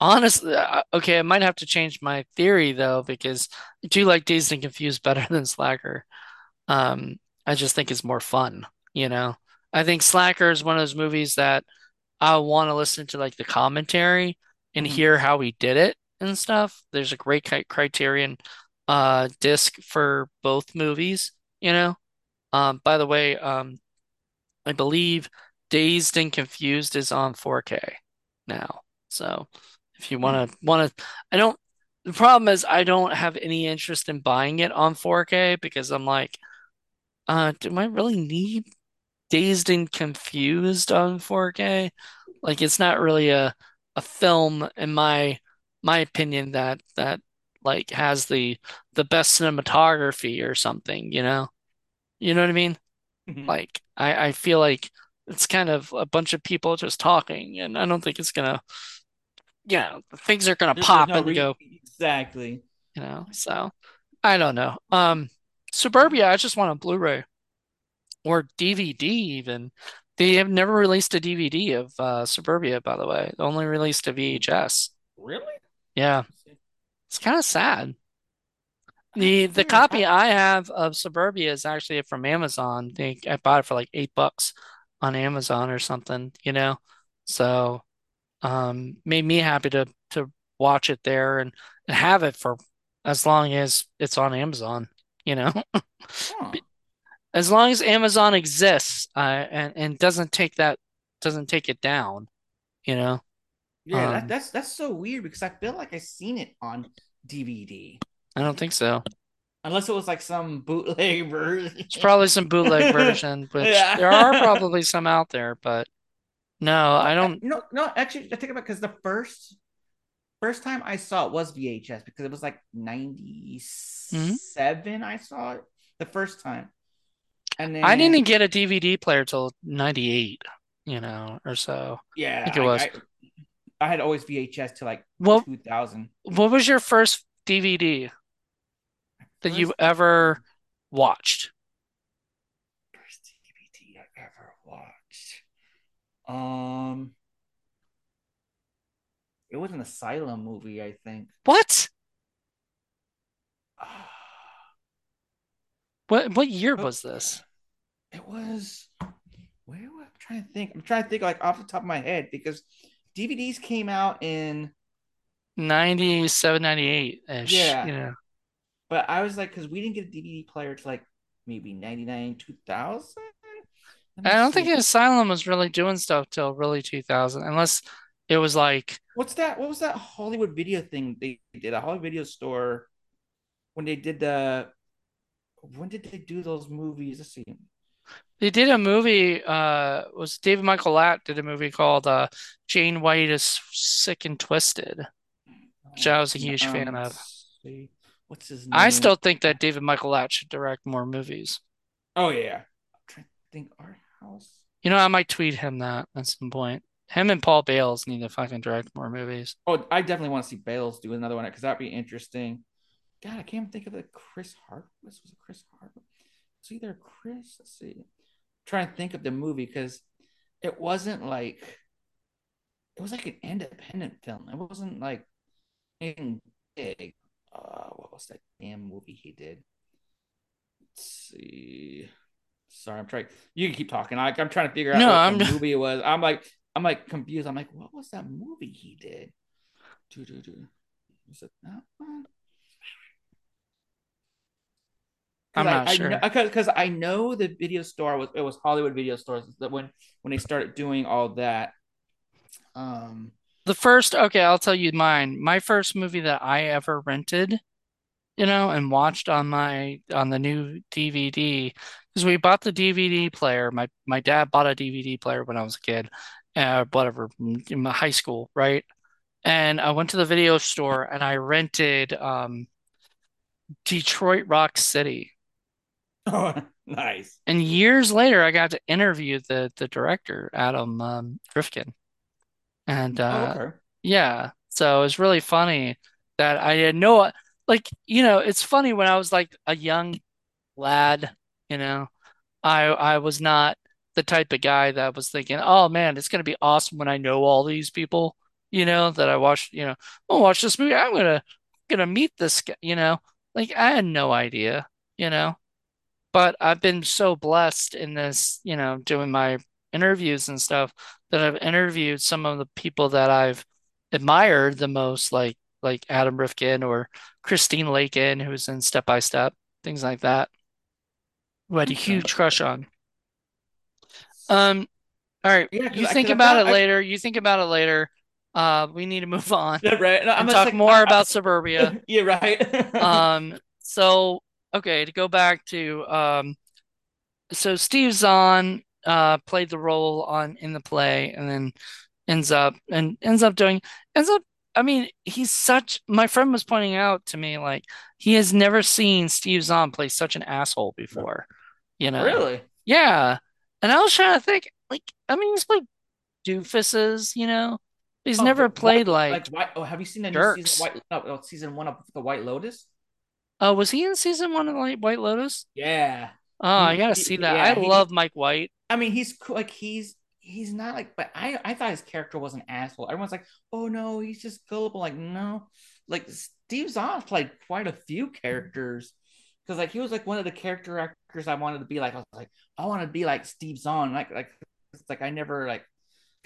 S1: honestly, uh, okay, I might have to change my theory though because I do like Dazed and Confused better than Slacker. Um, I just think it's more fun, you know. I think Slacker is one of those movies that I want to listen to like the commentary and
S2: Mhm.
S1: hear how he did it and stuff. There's a great cri- Criterion uh disc for both movies, you know. Um, by the way, um, I believe Dazed and Confused is on 4K now. So if you
S2: Hmm.
S1: want to want to, I don't. The problem is I don't have any interest in buying it on 4K because I'm like, uh, do I really need Dazed and Confused on 4K? Like it's not really a a film in my my opinion that that like has the the best cinematography or something, you know? You know what I mean?
S2: Mhm.
S1: Like I I feel like it's kind of a bunch of people just talking and I don't think it's gonna, you know, things are gonna
S2: there's
S1: pop
S2: no
S1: and
S2: re
S1: go,
S2: exactly.
S1: you know. So I don't know. Um Suburbia, I just want a Blu-ray or DVD even. They have never released a DVD of uh, Suburbia, by the way. They only released a VHS.
S2: Really?
S1: Yeah, it's kind of sad. The the copy
S2: I,
S1: have of Suburbia is actually from Amazon. I think I bought it for like eight bucks on Amazon or something, you know. So um made me happy to to watch it there and, and have it for as long as it's on Amazon, you know.
S2: huh.
S1: As long as Amazon exists, uh, and and doesn't take that doesn't take it down, you know.
S2: Yeah, that,
S1: Um,
S2: that's that's so weird because I feel like I've seen it on DVD.
S1: I don't think so.
S2: Unless it was like some bootleg version.
S1: It's probably some bootleg version, which there are probably some out there, but no, I don't.
S2: no, no. Actually, I it back because the first first time I saw it was VHS because it was like
S1: Mhm.
S2: '97. I saw it the first time, and then I
S1: didn't get a DVD player till 98, you know, or so. I
S2: yeah,
S1: think it
S2: I
S1: was.
S2: I, I had always VHS to like
S1: What
S2: 2000.
S1: what was your first DVD that you ever watched?
S2: first DVD I ever watched. Um, it was an Asylum movie, I think.
S1: What? What what year was this?
S2: it was where am I trying to think? I'm trying to think like off the top of my head because DVDs came out in
S1: 97, 98-ish,
S2: yeah,
S1: you know.
S2: but I was like because we didn't get a DVD player to like maybe 99 2000.
S1: I don't think. Asylum was really doing stuff till really 2000, unless it was like
S2: What's that? What was that Hollywood video thing they did? A Hollywood video store when they did the when did they do those movies? Let's see.
S1: They did a movie, uh, was David Michael Latt did a movie called uh, Jane White is Sick and Twisted, which I was a huge fan
S2: Um,
S1: of.
S2: let's see. What's his name?
S1: I still think that David Michael Latt should direct more movies.
S2: Oh yeah. I'm trying to think Art House.
S1: You know, I might tweet him that at some point. Him and Paul Bales need to fucking direct more movies.
S2: Oh, I definitely want to see Bales do another one because that'd be interesting. God, I can't even think of the Chris Hart. This was it Chris Hart. It's either Chris. Let's see. I'm trying to think of the movie because it wasn't like it was like an independent film. It wasn't like anything big. Uh, what was that damn movie? he did. Let's see. Sorry, I'm trying. You can keep talking. I, I'm trying to figure out
S1: No,
S2: what
S1: I'm
S2: the movie it was. I'm like, I'm like confused. I'm like, what was that movie he did? Do do do. Was it that one?
S1: I'm not
S2: I, I
S1: sure.
S2: because I know the video store was it was Hollywood Video Stores that when when they started doing all that. Um.
S1: The first, okay, I'll tell you mine. My first movie that I ever rented, you know, and watched on my on the new DVD, because we bought the DVD player. My my dad bought a DVD player when I was a kid, uh, whatever, in my high school, right? And I went to the video store and I rented um Detroit Rock City.
S2: Oh, nice.
S1: And years later, I got to interview the the director, Adam um, Rifkin. And
S2: Oh,
S1: uh,
S2: okay.
S1: yeah, so it was really funny that I had no, like, you know, it's funny when I was like a young lad, you know, I I was not the type of guy that was thinking, oh man, it's gonna be awesome when I know all these people, you know, that I watched, you know, I'll watch this movie. I'm gonna gonna meet this guy, you know, like I had no idea, you know. But I've been so blessed in this, you know, doing my interviews and stuff that I've interviewed some of the people that I've admired the most, like like Adam Rifkin or Christine Lakin, who's in Step by Step, things like that, who I had a huge crush on. Um, all right,
S2: Yeah,
S1: you think
S2: I
S1: about it
S2: I
S1: later. You think about it later. Uh, we need to move on
S2: yeah, right. No, I'm
S1: and talk
S2: like
S1: more
S2: I,
S1: about Suburbia.
S2: Yeah right.
S1: Um, so okay, to go back to um so Steve Zahn uh played the role on in the play and then ends up and ends up doing ends up I mean he's such my friend was pointing out to me like he has never seen Steve Zahn play such an asshole before, you know.
S2: really?
S1: Yeah. And I was trying to think like I mean he's played doofuses, you know. He's
S2: Oh,
S1: never played like
S2: like White. Oh, have you seen the new season. White? No, season one of the White Lotus.
S1: Oh, was he in season one of like White Lotus?
S2: Yeah,
S1: Oh, I gotta see that. I
S2: he.
S1: love Mike White.
S2: I mean, he's cool. Like he's he's not like, but I I thought his character was an asshole. Everyone's like, oh no, he's just gullible. Like no, like Steve Zahn played quite a few characters because like he was like one of the character actors I wanted to be like. I was like, I want to be like Steve Zahn. Like like it's like I never like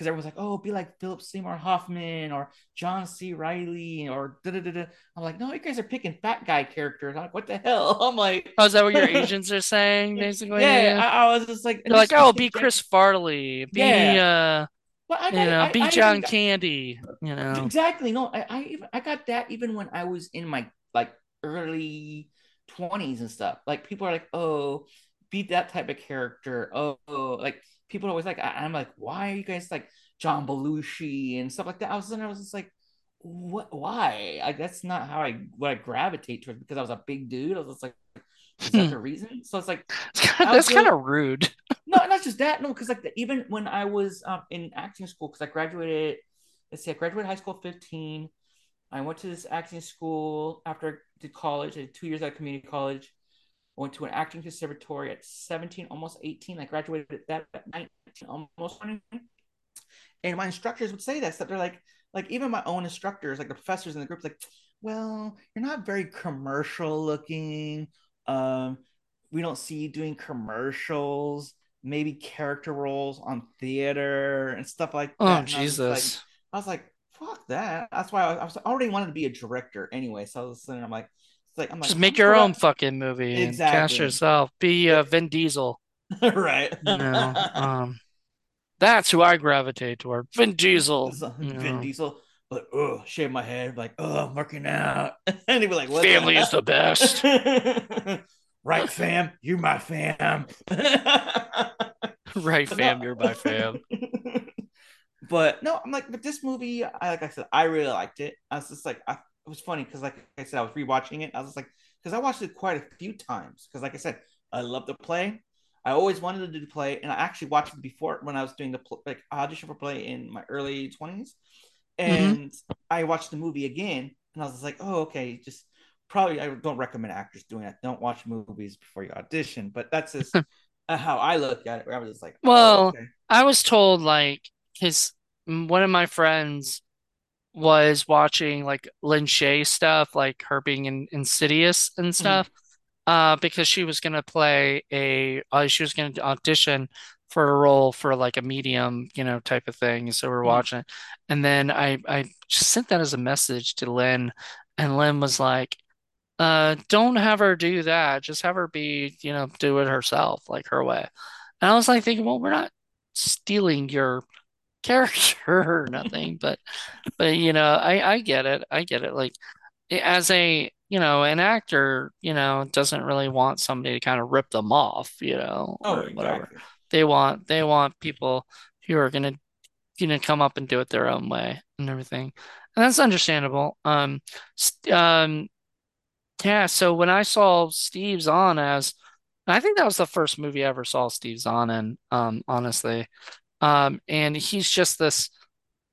S2: because everyone's like, oh, be like Philip Seymour Hoffman or John C. Reilly or da da da da. I'm like, no, you guys are picking fat guy characters. I'm like, what the hell? I'm like,
S1: Oh, is that what your agents are saying, basically?
S2: yeah,
S1: Yeah.
S2: I, I was just like,
S1: They're like, oh, be Chris Farley, be
S2: yeah.
S1: uh,
S2: Well,
S1: you
S2: got,
S1: know,
S2: I,
S1: be
S2: I
S1: John Candy, you know.
S2: exactly. No, I, I even, I got that even when I was in my like early twenties and stuff. Like people are like, oh, be that type of character. Oh, oh. like people are always like, I, I'm like, why are you guys like John Belushi and stuff like that? I was, and I was just like, what? Why? Like that's not how I what I gravitate towards because I was a big dude. I was just like, is that the reason? So it's like
S1: That's kind of rude.
S2: no, not just that. No, because like the, even when I was um, in acting school, because I graduated, let's see, I graduated high school 15. I went to this acting school after I did college. I did two years at community college. Went to an acting conservatory at 17, almost 18. I graduated at that at 19, almost 20. And my instructors would say this: that stuff. They're like, like even my own instructors, like the professors in the group, like, well, you're not very commercial looking. Um, we don't see you doing commercials, maybe character roles on theater and stuff like
S1: Oh,
S2: that. And I was like,
S1: Jesus.
S2: I was like, fuck that. That's why I was, I was already wanted to be a director anyway. So I was sitting, I'm like, like, I'm like,
S1: Just make your own fucking movie and cast yourself. Be uh, Vin Diesel,
S2: right.
S1: you know. Um, that's who I gravitate toward. Vin Diesel,
S2: Vin
S1: know.
S2: Diesel, But oh, shave my head, like, oh, I'm working out. and he'd be like, what
S1: Family is the best.
S2: right, fam? You my fam.
S1: Right, fam, you're my fam.
S2: but no, I'm like, but this movie, I like I said, I really liked it. I was just like, I, it was funny because, like I said, I was rewatching it. I was just like, because I watched it quite a few times. Because, like I said, I love the play. I always wanted to do the play, and I actually watched it before when I was doing the pl- like audition for play in my early 20s.
S1: hmm
S2: And I watched the movie again, and I was just like, oh, okay, just probably I don't recommend actors doing that. Don't watch movies before you audition. But that's just how I look at it. I was just like, oh,
S1: Well,
S2: okay.
S1: I was told like his one of my friends was watching like Lin Shaye stuff, like her being in Insidious and
S2: Mhm.
S1: stuff, uh, because she was gonna play a, uh, she was gonna audition for a role for like a medium, you know, type of thing. So we're
S2: Mhm.
S1: watching it, and then I I sent that as a message to Lin, and Lin was like, uh, don't have her do that. Just have her be, you know, do it herself, like her way. And I was like thinking, well, we're not stealing your character or nothing, but but you know, I I get it. I get it. Like as a, you know, an actor, you know, doesn't really want somebody to kind of rip them off, you know,
S2: Oh,
S1: or whatever.
S2: exactly.
S1: They want they want people who are gonna, you know, come up and do it their own way and everything. And that's understandable. Um, um, yeah, so when I saw Steve Zahn as I think that was the first movie I ever saw Steve Zahn in, um, honestly. Um, and he's just this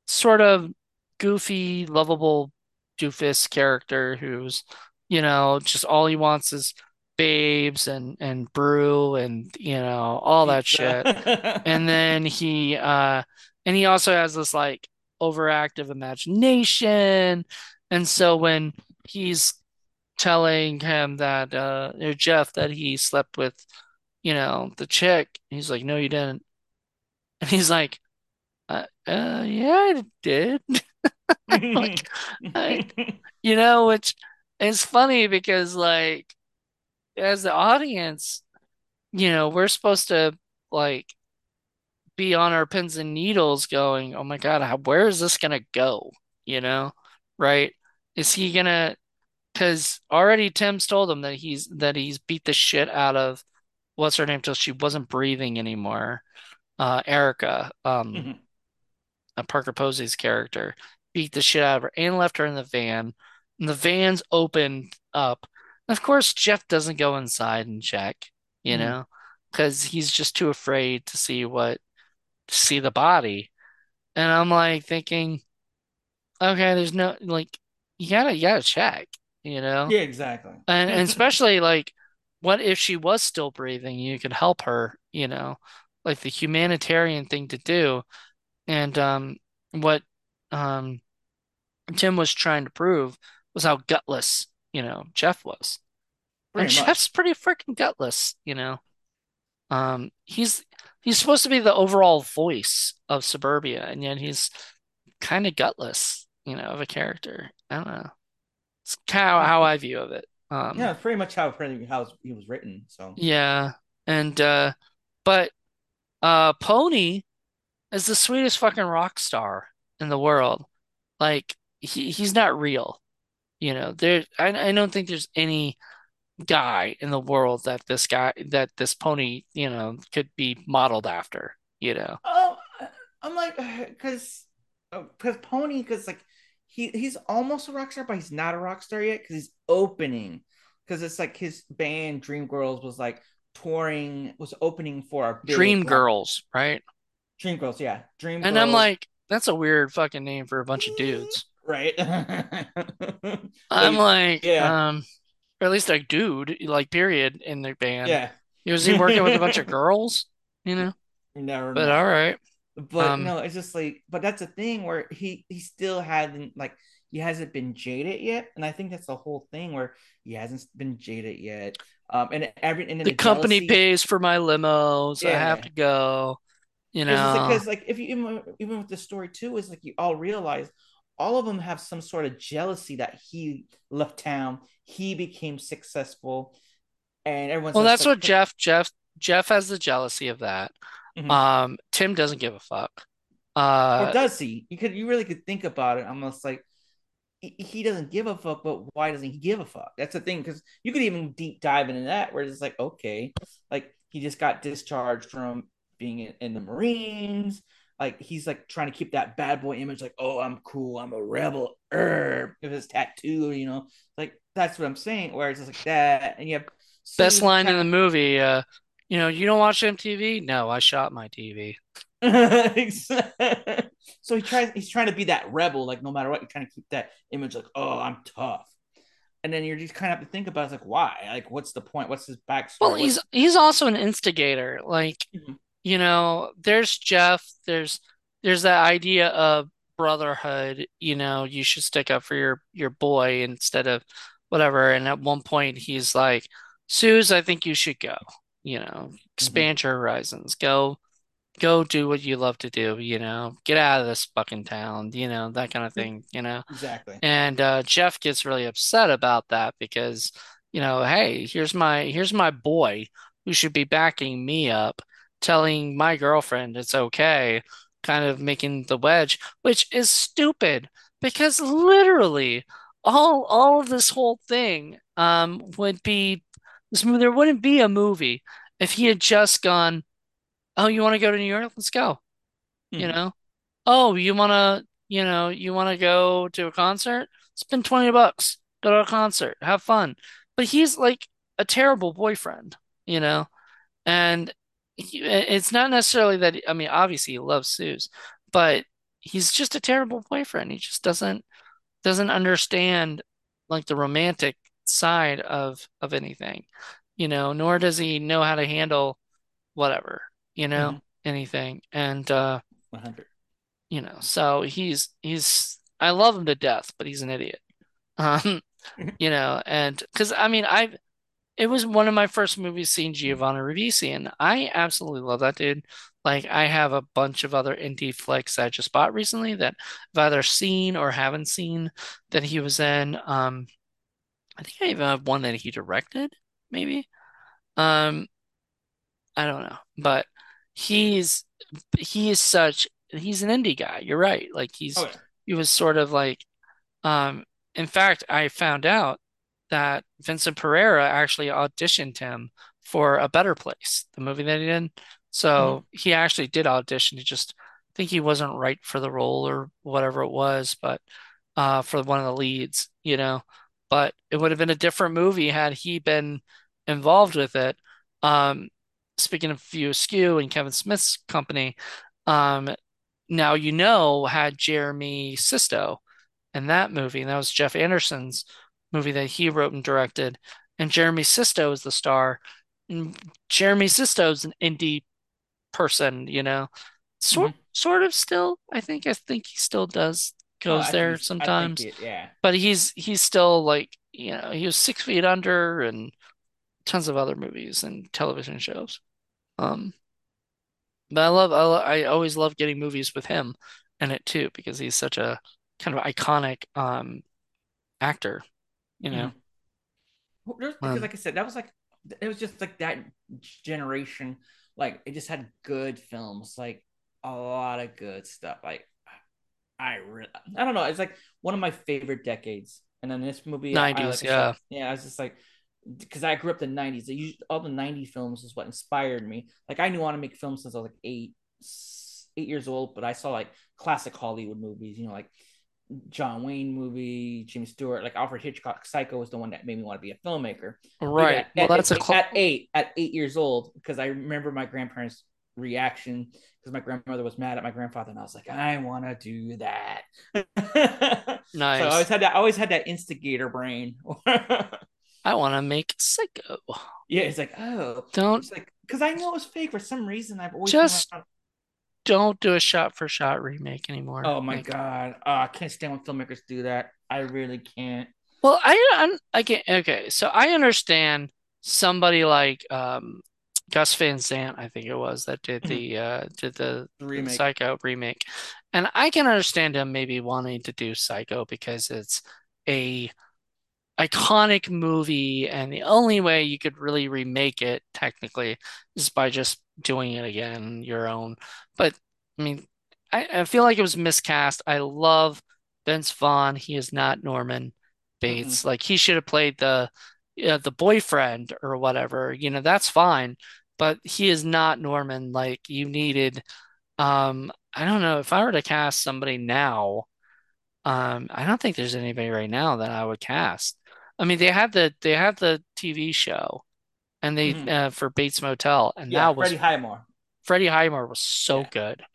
S1: sort of goofy, lovable doofus character who's, you know, just all he wants is babes and and brew and you know all that shit. And then he uh and he also has this like overactive imagination. And so when he's telling him that uh or Jeff that he slept with, you know, the chick, he's like, "No, you didn't." And he's like, uh, uh yeah, I did. Like, I, you know, which is funny because, like, as the audience, you know, we're supposed to like be on our pins and needles, going, "Oh my God, how, where is this gonna go?" You know, right? Is he gonna? Because already Tim's told him that he's that he's beat the shit out of what's her name till she wasn't breathing anymore. Uh, Erica, um,
S2: Mhm.
S1: uh, Parker Posey's character, beat the shit out of her and left her in the van. And the van's opened up. And of course, Jeff doesn't go inside and check, you
S2: Mhm.
S1: know, because he's just too afraid to see what, to see the body. And I'm like thinking, okay, there's no, like, you gotta, you gotta check, you know?
S2: Yeah, exactly.
S1: And, and especially like, what if she was still breathing? You could help her, you know, like the humanitarian thing to do. And um, what um, Tim was trying to prove was how gutless, you know, Jeff was. And
S2: much.
S1: Jeff's pretty freaking gutless, you know. Um, he's he's supposed to be the overall voice of Suburbia, and yet he's kind of gutless, you know, of a character. I don't know. It's kind of how I view of it.
S2: yeah,
S1: Um,
S2: it's pretty much how pretty how he was written. So
S1: yeah, and uh, but uh, Pony is the sweetest fucking rock star in the world. Like he he's not real. You know, there I I don't think there's any guy in the world that this guy that this pony, you know, could be modeled after, you know.
S2: Oh, I'm like, because, because Pony, because like he he's almost a rock star, but he's not a rock star yet because he's opening. Because it's like his band Dreamgirls was like touring, was opening for a
S1: Dream
S2: rock.
S1: Girls, right?
S2: Dream Girls, yeah, Dream
S1: And I'm like, that's a weird fucking name for a bunch of dudes.
S2: right?
S1: I'm like,
S2: yeah,
S1: um, or at least a dude, like period, in the band.
S2: yeah.
S1: Was he working with a bunch of girls? You know?
S2: you never
S1: But all
S2: know.
S1: right.
S2: but
S1: Um,
S2: no, it's just like, but that's a thing where he he still hasn't like he hasn't been jaded yet, and I think that's the whole thing where he hasn't been jaded yet. Um, and every and
S1: the company
S2: jealousy,
S1: pays for my limos. I have
S2: yeah,
S1: to go, you
S2: it's just like
S1: know.
S2: because like if you even even with the story too, is like you all realize all of them have some sort of jealousy that he left town, he became successful, and everyone's
S1: Well, that's what Jeff Jeff Jeff has the jealousy of that.
S2: Mhm.
S1: Um, Tim doesn't give a fuck.
S2: or
S1: Uh,
S2: does he? You could you really could think about it almost like he, doesn't give a fuck, but why doesn't he give a fuck? That's the thing, because you could even deep dive into that, where it's like, okay, like he just got discharged from being in, in the Marines. Like he's like trying to keep that bad boy image, like, oh, I'm cool, I'm a rebel, herb, with his tattoo, you know, like that's what I'm saying. Where it's just like that, and you have
S1: best line in the movie. Uh, you know, you don't watch MTV? No, I shot my TV.
S2: so he tries he's trying to be that rebel like no matter what you're trying to keep that image like oh i'm tough and then you're just kind of have to think about it's like why like what's the point what's his backstory?
S1: Well, he's
S2: what's
S1: he's also an instigator. Like,
S2: Mhm.
S1: you know, there's Jeff. There's there's that idea of brotherhood, you know, you should stick up for your your boy instead of whatever. And at one point he's like, Suze, I think you should go, you know,
S2: hmm
S1: expand your horizons. Go go do what you love to do, you know, get out of this fucking town, you know, that kind of thing, you know.
S2: Exactly.
S1: And uh, Jeff gets really upset about that because, you know, hey, here's my here's my boy who should be backing me up, telling my girlfriend it's okay, kind of making the wedge, which is stupid because literally all all of this whole thing um would be this there wouldn't be a movie if he had just gone, "Oh, you want to go to New York? Let's go." You
S2: hmm
S1: know? Oh, you wanna, you know, you wanna go to a concert? Spend 20 bucks. Go to a concert. Have fun. But he's like a terrible boyfriend, you know? And he, it's not necessarily that, I mean, obviously he loves Suze, but he's just a terrible boyfriend. He just doesn't doesn't understand like the romantic side of of anything, you know, nor does he know how to handle whatever, you know,
S2: hmm
S1: anything. And uh
S2: 100.
S1: you know, so he's he's I love him to death, but he's an idiot. Um, you know, and because I mean, I it was one of my first movies seeing Giovanni Ribisi, and I absolutely love that dude. Like, I have a bunch of other indie flicks I just bought recently that I've either seen or haven't seen that he was in. Um, I think I even have one that he directed, maybe. Um, I don't know, but he's he is such he's an indie guy. You're right. Like
S2: Oh
S1: he's
S2: yeah.
S1: he was sort of like um in fact I found out that Vincent Pereira actually auditioned him for A Better Place, the movie that he did. So he actually did audition. He just I think he wasn't right for the role or whatever it was, but uh for one of the leads, you know. But it would have been a different movie had he been involved with it. Um speaking of View Askew and Kevin Smith's company, um, Now You Know had Jeremy Sisto in that movie, and that was Jeff Anderson's movie that he wrote and directed. And Jeremy Sisto is the star. And Jeremy Sisto is an indie person, you know, sort
S2: hmm
S1: sort of still. I think I think he still does
S2: Oh,
S1: goes
S2: I
S1: there sometimes,
S2: it. Yeah.
S1: but he's he's still like you know he was Six Feet Under and tons of other movies and television shows. Um, But I love, I, lo- I always love getting movies with him in it too because he's such a kind of iconic um actor, you know.
S2: There's, because,
S1: Um,
S2: like I said, that was like it was just like that generation. Like it just had good films, like a lot of good stuff. Like I really, I don't know. It's like one of my favorite decades. And then this movie, I, I
S1: 90s,
S2: like I said,
S1: yeah.
S2: yeah, I was just like, because I grew up in the '90s. They used, all the '90 films is what inspired me. Like I knew I want to make films since I was like eight, eight years old. But I saw like classic Hollywood movies. You know, like John Wayne movie, Jimmy Stewart, like Alfred Hitchcock. Psycho was the one that made me want to be a filmmaker.
S1: Right. Well,
S2: at,
S1: that's a cl
S2: at eight, at eight years old, because I remember my grandparents' reaction because my grandmother was mad at my grandfather, and I was like, I want to do that. so I always had that. I always had that instigator brain.
S1: I want to make Psycho.
S2: Yeah, it's like, oh,
S1: Don't
S2: it's like because I know it's fake for some reason. I've always
S1: just
S2: like,
S1: don't do a shot for shot remake anymore.
S2: oh my
S1: Like,
S2: god, oh, I can't stand when filmmakers do that. I really can't.
S1: well, I I'm, I get okay. So I understand somebody like um Gus Van Sant, I think it was, that did the uh did the
S2: remake.
S1: Psycho remake. And I can understand him maybe wanting to do Psycho because it's a iconic movie and the only way you could really remake it technically is by just doing it again your own. But I mean, I, I feel like it was miscast. I love Vince Vaughn. He is not Norman. Bates. Like he should have played the uh, the boyfriend or whatever. You know, that's fine, but he is not Norman. Like you needed um I don't know if I were to cast somebody now, um I don't think there's anybody right now that I would cast. I mean, they had the they had the TV show and they
S2: Mm-hmm.
S1: uh, for Bates Motel and
S2: Yeah,
S1: that
S2: Freddie
S1: was
S2: Highmore.
S1: Freddie Highmore was so
S2: Yeah.
S1: good.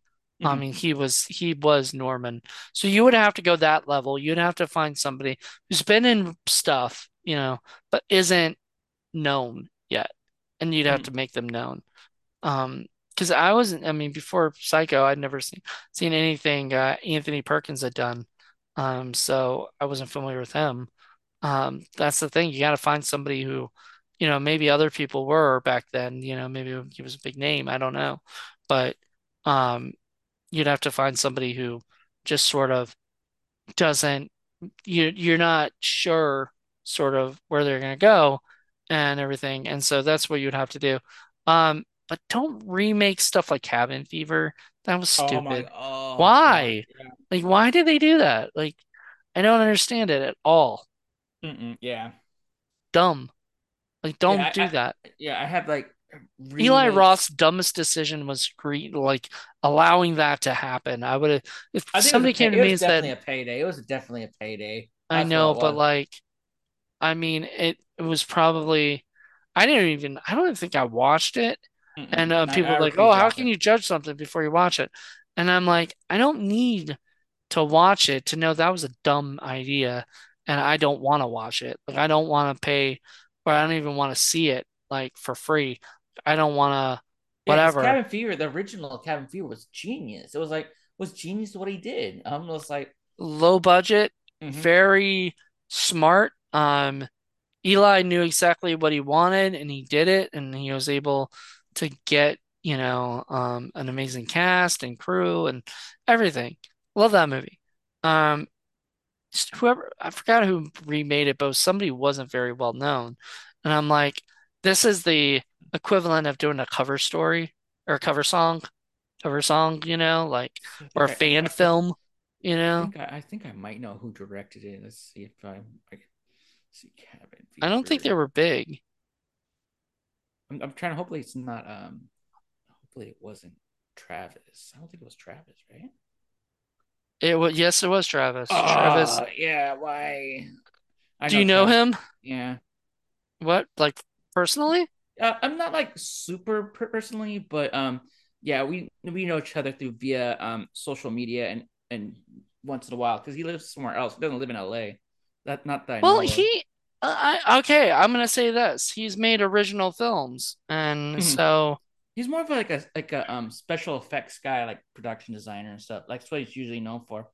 S1: I
S2: Mm-hmm.
S1: mean, he was he was Norman. So you would have to go that level. You'd have to find somebody who's been in stuff, you know, but isn't known yet. And you'd have
S2: Mm-hmm.
S1: to make them known. Um, because I wasn't, I mean, before Psycho, I'd never seen seen anything uh, Anthony Perkins had done. Um, so I wasn't familiar with him. Um, that's the thing. You got to find somebody who, you know, maybe other people were back then, you know, maybe he was a big name. I don't know. But um, you'd have to find somebody who just sort of doesn't, you, you're not sure sort of where they're going to go and everything. And so that's what you'd have to do. Um, but don't remake stuff like Cabin Fever. That was
S2: Oh
S1: stupid.
S2: oh god,
S1: Why?
S2: yeah,
S1: Like, why did they do that? Like, I don't understand it at all.
S2: Mm-mm, yeah,
S1: Dumb. Like, don't
S2: yeah. I,
S1: do
S2: I,
S1: that.
S2: yeah, I have like
S1: Eli Roth's dumbest decision was great, like allowing that to happen. I would have, if
S2: I think it was a
S1: somebody
S2: pay.
S1: came to
S2: It
S1: me
S2: was
S1: and
S2: definitely
S1: said,
S2: a payday. It was definitely a payday.
S1: I
S2: That's what
S1: know, but like, I mean, it, it was probably, I didn't even, I don't even think I watched it. And
S2: Mm-mm.
S1: uh,
S2: I,
S1: people
S2: I
S1: like, oh, how can
S2: it.
S1: you judge something before you watch it? And I'm like, I don't need to watch it to know that was a dumb idea and I don't want to watch it. Like I don't want to pay or I don't even want to see it like for free. I don't want to
S2: Yeah,
S1: whatever.
S2: Cabin Fever, the original Cabin Fever was genius. It was like was genius what he did. I'm just like,
S1: Low budget,
S2: mm-hmm.
S1: very smart. Um Eli knew exactly what he wanted and he did it and he was able to get, you know, um an amazing cast and crew and everything. Love that movie. Um whoever I forgot who remade it, but somebody wasn't very well known. And I'm like, this is the equivalent of doing a cover story or a cover song, cover song, you know, like or a
S2: I, I,
S1: fan
S2: I
S1: film, you know.
S2: think I, I think I might know who directed it. Let's see if I, I see Cabin
S1: I don't think they were big.
S2: I'm, I'm trying to. Hopefully, it's not. Um, hopefully, it wasn't Travis. I don't think it was Travis, right?
S1: It was yes, it was Travis. Travis,
S2: Oh yeah, why? I
S1: do
S2: know
S1: you know
S2: Travis.
S1: him?
S2: Yeah,
S1: What, like personally?
S2: uh, I'm not like super personally, but um, yeah, we we know each other through via um social media and and once in a while because he lives somewhere else. He doesn't live in L.A. That not that I
S1: Well, he, uh, I okay, I'm gonna say this. He's made original films, and
S2: of.
S1: so
S2: he's more of like a like a um special effects guy, like production designer and stuff. Like, that's what he's usually known for.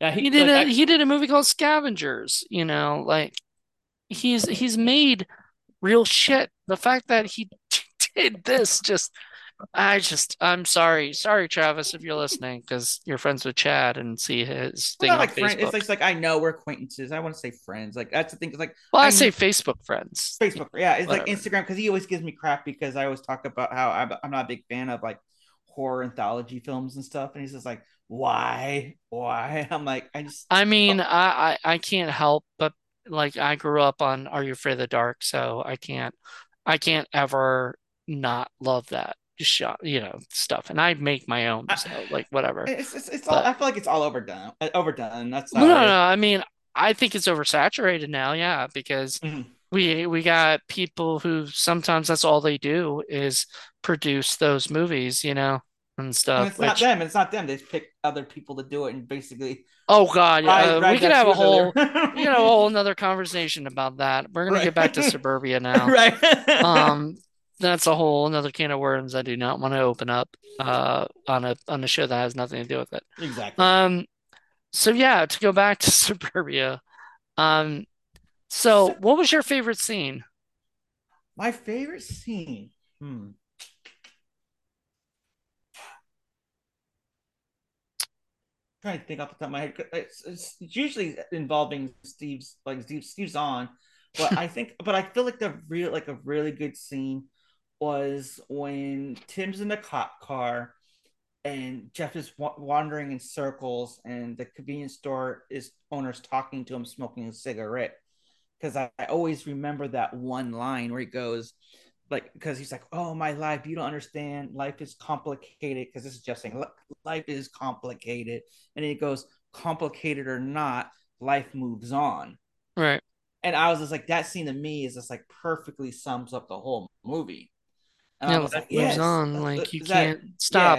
S2: Yeah,
S1: he
S2: he
S1: did
S2: like
S1: a
S2: I
S1: he did a movie called Scavengers. You know, like he's he's made real shit. The fact that he did this just I just I'm sorry. Sorry, Travis, if you're listening, because you're friends with Chad and see his thing
S2: not like friends. It's like, it's like I know we're acquaintances. I want to say friends. Like that's the thing. It's like
S1: Well, I
S2: I
S1: say Facebook friends.
S2: Facebook. Yeah, it's like. Instagram because he always gives me crap because I always talk about how I'm, I'm not a big fan of like horror anthology films and stuff, and he's just like, why, why? I'm like, I just
S1: I mean,
S2: oh,
S1: I, I I can't help but like I grew up on Are You Afraid of the Dark, so I can't I can't ever not love that shot, you know, stuff. And I make my own, so like whatever.
S2: it's, it's it's all. I feel like it's all overdone. uh, Overdone. That's
S1: no, no, no. I mean, I think it's oversaturated now, yeah, because
S2: Mhm.
S1: we we got people who sometimes that's all they do is produce those movies, you know, and
S2: And
S1: stuff,
S2: it's not them. It's not them. They pick other people to do it and basically
S1: Oh God,
S2: ride
S1: uh, we could have a whole you know, whole another conversation about that. We're gonna
S2: right.
S1: get back to Suburbia now.
S2: right.
S1: Um, that's a whole another can of worms I do not want to open up uh on a on a show that has nothing to do with it.
S2: exactly.
S1: Um, so yeah, to go back to Suburbia. Um, so
S2: So
S1: what was your favorite scene?
S2: my favorite scene. Hmm. trying to think off the top of my head. It's, it's usually involving Steve's like Steve Steve's on, but I think but I feel like the real like a really good scene was when Tim's in the cop car and Jeff is wa- wandering in circles and the convenience store is owner's talking to him smoking a cigarette. Because I, I always remember that one line where he goes like because he's like oh my life you don't understand. Life is complicated because this is just saying life is complicated. And he goes complicated or not life moves on.
S1: Right.
S2: and i was just like that scene to me is just like perfectly sums up the whole movie and i
S1: Yeah,
S2: was
S1: life
S2: like
S1: moves
S2: yes
S1: on. Like you
S2: that
S1: can't
S2: yeah
S1: stop.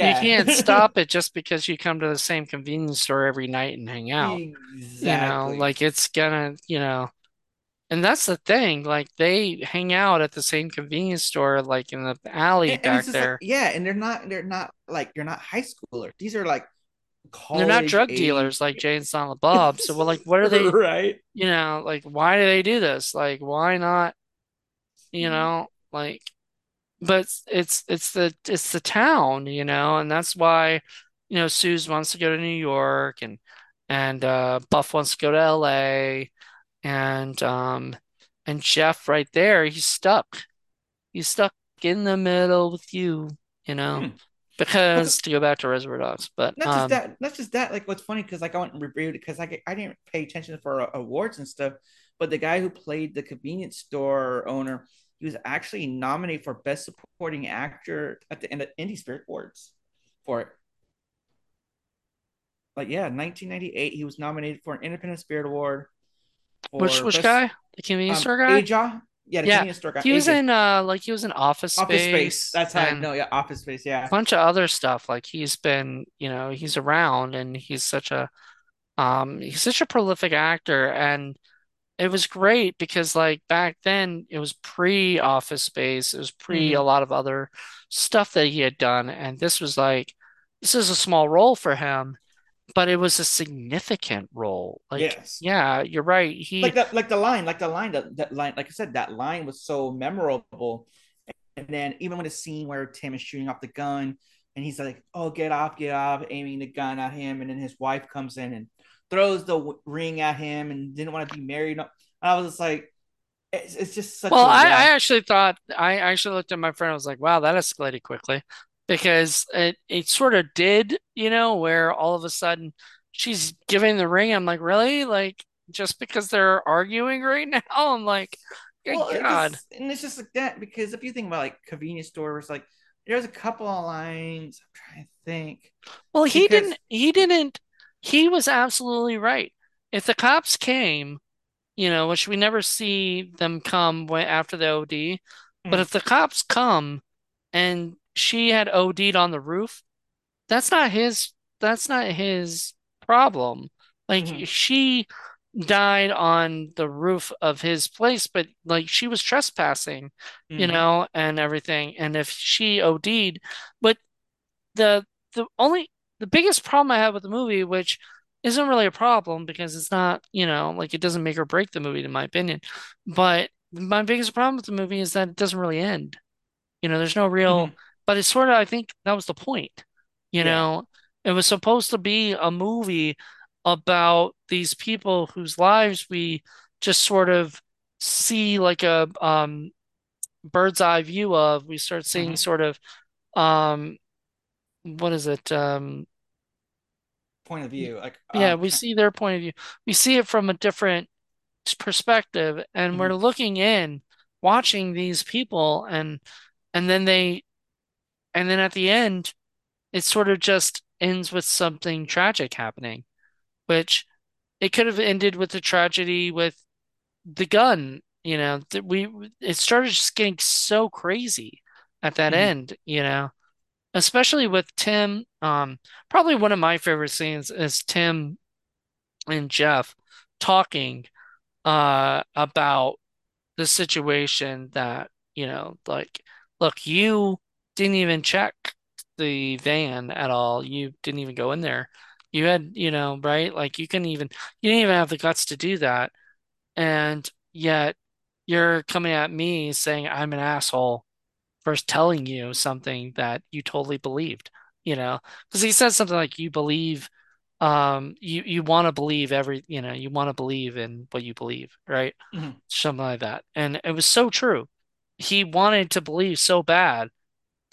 S1: You
S2: yeah
S1: can't stop it just because you come to the same convenience store every night and hang out. Exactly. You know, like it's gonna, you know. And that's the thing, like they hang out at the same convenience store, like in the alley
S2: and, and it's
S1: back
S2: like
S1: there.
S2: yeah, and they're not they're not like you're not high schoolers. These are like
S1: They're not drug
S2: age,
S1: dealers like Jay and Silent Bob. So we're like, what are they,
S2: right?
S1: you know, like why do they do this? Like why not, you mm-hmm. know, like but it's it's it's the it's the town, you know, and that's why, you know, Suze wants to go to New York and and uh Buff wants to go to LA and um and Jeff right there, he's stuck. He's stuck in the middle with you, you know,
S2: Hmm.
S1: because to go back to Reservoir Dogs, but
S2: not just
S1: um
S2: that, not just that. Like, what's funny because like I went and reviewed it because I I didn't pay attention for uh, awards and stuff, but the guy who played the convenience store owner, he was actually nominated for best supporting actor at the end of Indie Spirit Awards for it. Like, yeah, 1998, he was nominated for an Independent Spirit Award
S1: which which
S2: best
S1: guy? The convenience
S2: um
S1: store guy?
S2: Ajay. Yeah, the
S1: Yeah.
S2: convenience store guy,
S1: He was
S2: Ajay.
S1: in uh like he was in Office
S2: Office Space.
S1: Space
S2: That's how I know. Yeah, Office Space. Yeah.
S1: a
S2: Yeah.
S1: bunch of other stuff. Like he's been, you know, he's around and he's such a um he's such a prolific actor and it was great because like back then it was pre Office Space, it was pre a
S2: Mm-hmm.
S1: lot of other stuff that he had done and this was like this is a small role for him, but it was a significant role. Like
S2: Yes.
S1: yeah, you're right. He
S2: like that like the line like the line that, that line like i said that line was so memorable and then even when the scene where tim is shooting off the gun and he's like oh get off get off aiming the gun at him and then his wife comes in and throws the w- ring at him and didn't want to be married And i was just like it's, it's just such
S1: Well,
S2: a
S1: I, actually thought I actually looked at my friend. I was like, "Wow, that escalated quickly," because it it sort of did, you know, where all of a sudden she's giving the ring. I'm like, really? Like just because they're arguing right now? I'm like, good
S2: well
S1: God.
S2: because and it's just like that because if you think about like convenience stores like there's a couple of lines i'm trying to think
S1: Well, he
S2: because
S1: didn't. He didn't. He was absolutely right. If the cops came, you know, which we never see them come after the OD, but
S2: mm,
S1: if the cops come and she had OD'd on the roof. that's not his that's not his problem. Like
S2: mm-hmm,
S1: she died on the roof of his place, but like she was trespassing, you
S2: mm-hmm,
S1: know, and everything. And if she OD'd, but the the only the biggest problem I have with the movie, which isn't really a problem because it's not, you know, like it doesn't make or break the movie in my opinion, but my biggest problem with the movie is that it doesn't really end. You know, there's no real,
S2: mm-hmm.
S1: but it's sort of, I think that was the point. You
S2: yeah
S1: know, it was supposed to be a movie about these people whose lives we just sort of see like a um, bird's eye view of. We start seeing
S2: mm-hmm.
S1: sort of um, what is it? Um,
S2: point of view. Like,
S1: yeah,
S2: um,
S1: we see their point of view. We see it from a different perspective, and we're
S2: mhm,
S1: looking in, watching these people, and and then they, and then at the end. it sort of just ends with something tragic happening, which it could have ended with a tragedy with the gun. You know, that we it started just getting so crazy at that
S2: mhm,
S1: end, you know, especially with Tim. Um, probably one of my favorite scenes is Tim and Jeff talking uh about the situation that, you know, like, look, you didn't even check the van at all. You didn't even go in there. You had, you know, right? Like you couldn't even, you didn't even have the guts to do that. And yet you're coming at me saying I'm an asshole for telling you something that you totally believed, you know? Because he says something like you believe, um, you, you want to believe every, you know, you want to believe in what you believe, right?
S2: mhm,
S1: something like that. And it was so true. He wanted to believe so bad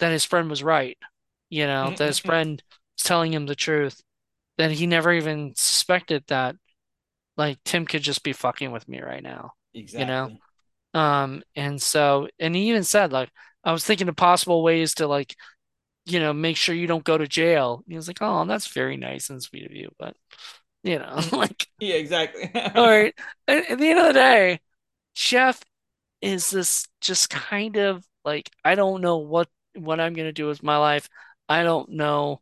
S1: that his friend was right, you know, that his
S2: mhm.
S1: friend was telling him the truth, that he never even suspected that like Tim could just be fucking with me right now, you know? Um, and so, and he even said, like, I was thinking of possible ways to like, you know, make sure you don't go to jail. And he was like, Oh, that's very nice and sweet of you. But, you know, like,
S2: Yeah, exactly.
S1: all right. At, at the end of the day, Jeff is this just kind of like I don't know what what I'm gonna do with my life. I don't know,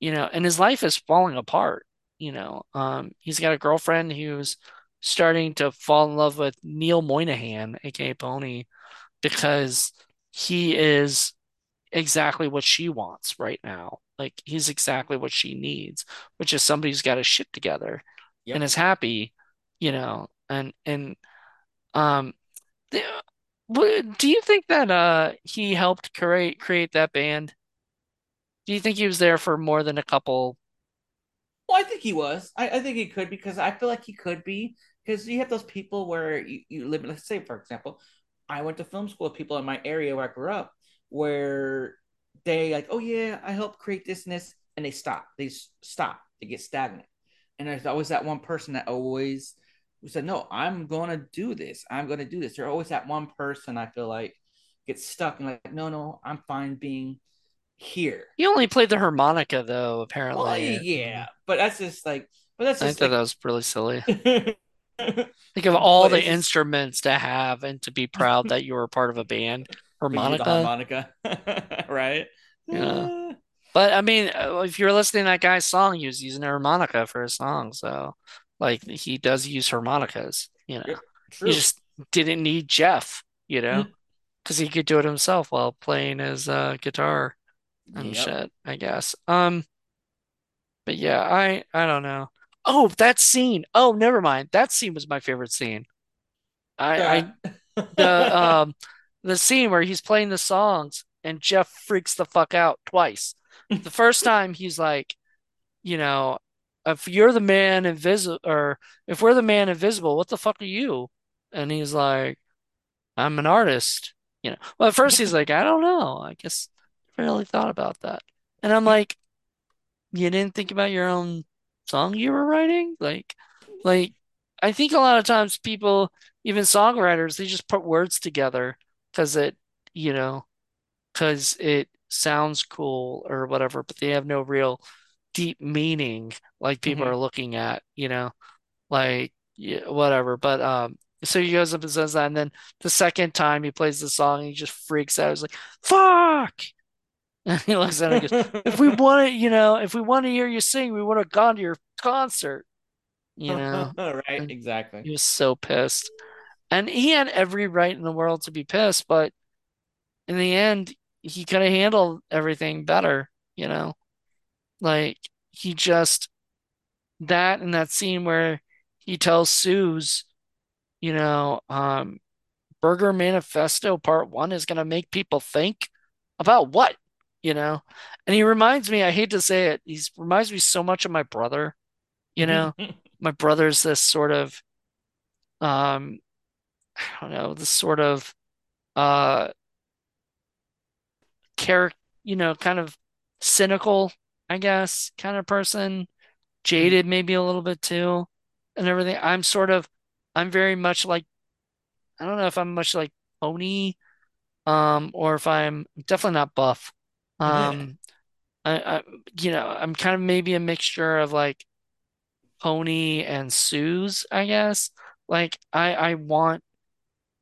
S1: you know, and his life is falling apart, you know. Um, he's got a girlfriend who's starting to fall in love with Neil Moynihan, aka Pony, because he is exactly what she wants right now. Like he's exactly what she needs, which is somebody who's got his shit together and is happy, you know. And and um, the, do you think that uh he helped create create that band? Do you think he was there for more than a couple?
S2: Well, I think he was. I, I think he could because I feel like he could be because you have those people where you, you live. Let's say, for example, I went to film school with people in my area where I grew up, where they like, oh yeah, I helped create this and this, and they stop. They stop. They get stagnant. And there's always that one person that always who said, no, I'm going to do this. I'm going to do this. There's always that one person I feel like gets stuck and like, no, no, I'm fine being here.
S1: He only played the harmonica though,
S2: Well,
S1: apparently.
S2: yeah, but that's just like, but that's
S1: I think that that was really silly. Think of all the instruments to have and to be proud that you were part of a band. Harmonica,
S2: harmonica, right?
S1: know.
S2: Uh,
S1: But I mean, uh, if you're listening to that guy's song, he was using a harmonica for his song. So, like, he does use harmonicas, you know. He just didn't need Jeff, you know, because he could do it himself while playing his uh, guitar and
S2: Yep.
S1: shit, I guess. Um, but yeah, I I don't know. Oh, that scene. Oh, never mind. That scene was my favorite scene. I. I the um the scene where he's playing the songs and Jeff freaks the fuck out twice. The first time he's like, you know, if you're the man invisible or if we're the man invisible, what the fuck are you? And he's like, I'm an artist. You know. Well, at first he's like, I don't know. I guess I really thought about that. And I'm like, you didn't think about your own song you were writing? Like, like I think a lot of times people, even songwriters, they just put words together because it, you know, because it sounds cool or whatever, but they have no real deep meaning like people are
S2: Mhm.
S1: looking at, you know, like yeah, whatever. But um, so he goes up and says that, and then the second time he plays the song, he just freaks out. He's like, "Fuck!" And he looks at her and goes, "If we wanted, you know, if we want to hear you sing, we would have gone to your concert." You know,
S2: right,
S1: and
S2: exactly.
S1: he was so pissed, and he had every right in the world to be pissed, but in the end, he could have handled everything better. You know, like he just that and that scene where he tells Suze, you know, um, Burger Manifesto Part One is gonna make people think about what, you know? And he reminds me, I hate to say it, he reminds me so much of my brother, you know? My brother's this sort of um, I don't know, this sort of uh character, you know, kind of cynical, I guess, kind of person, jaded maybe a little bit too, and everything. I'm sort of I'm very much like I don't know if I'm much like Pony um, or if I'm definitely not buff. Um, I, I, you know, I'm kind of maybe a mixture of like Pony and Suze, I guess. Like I, I want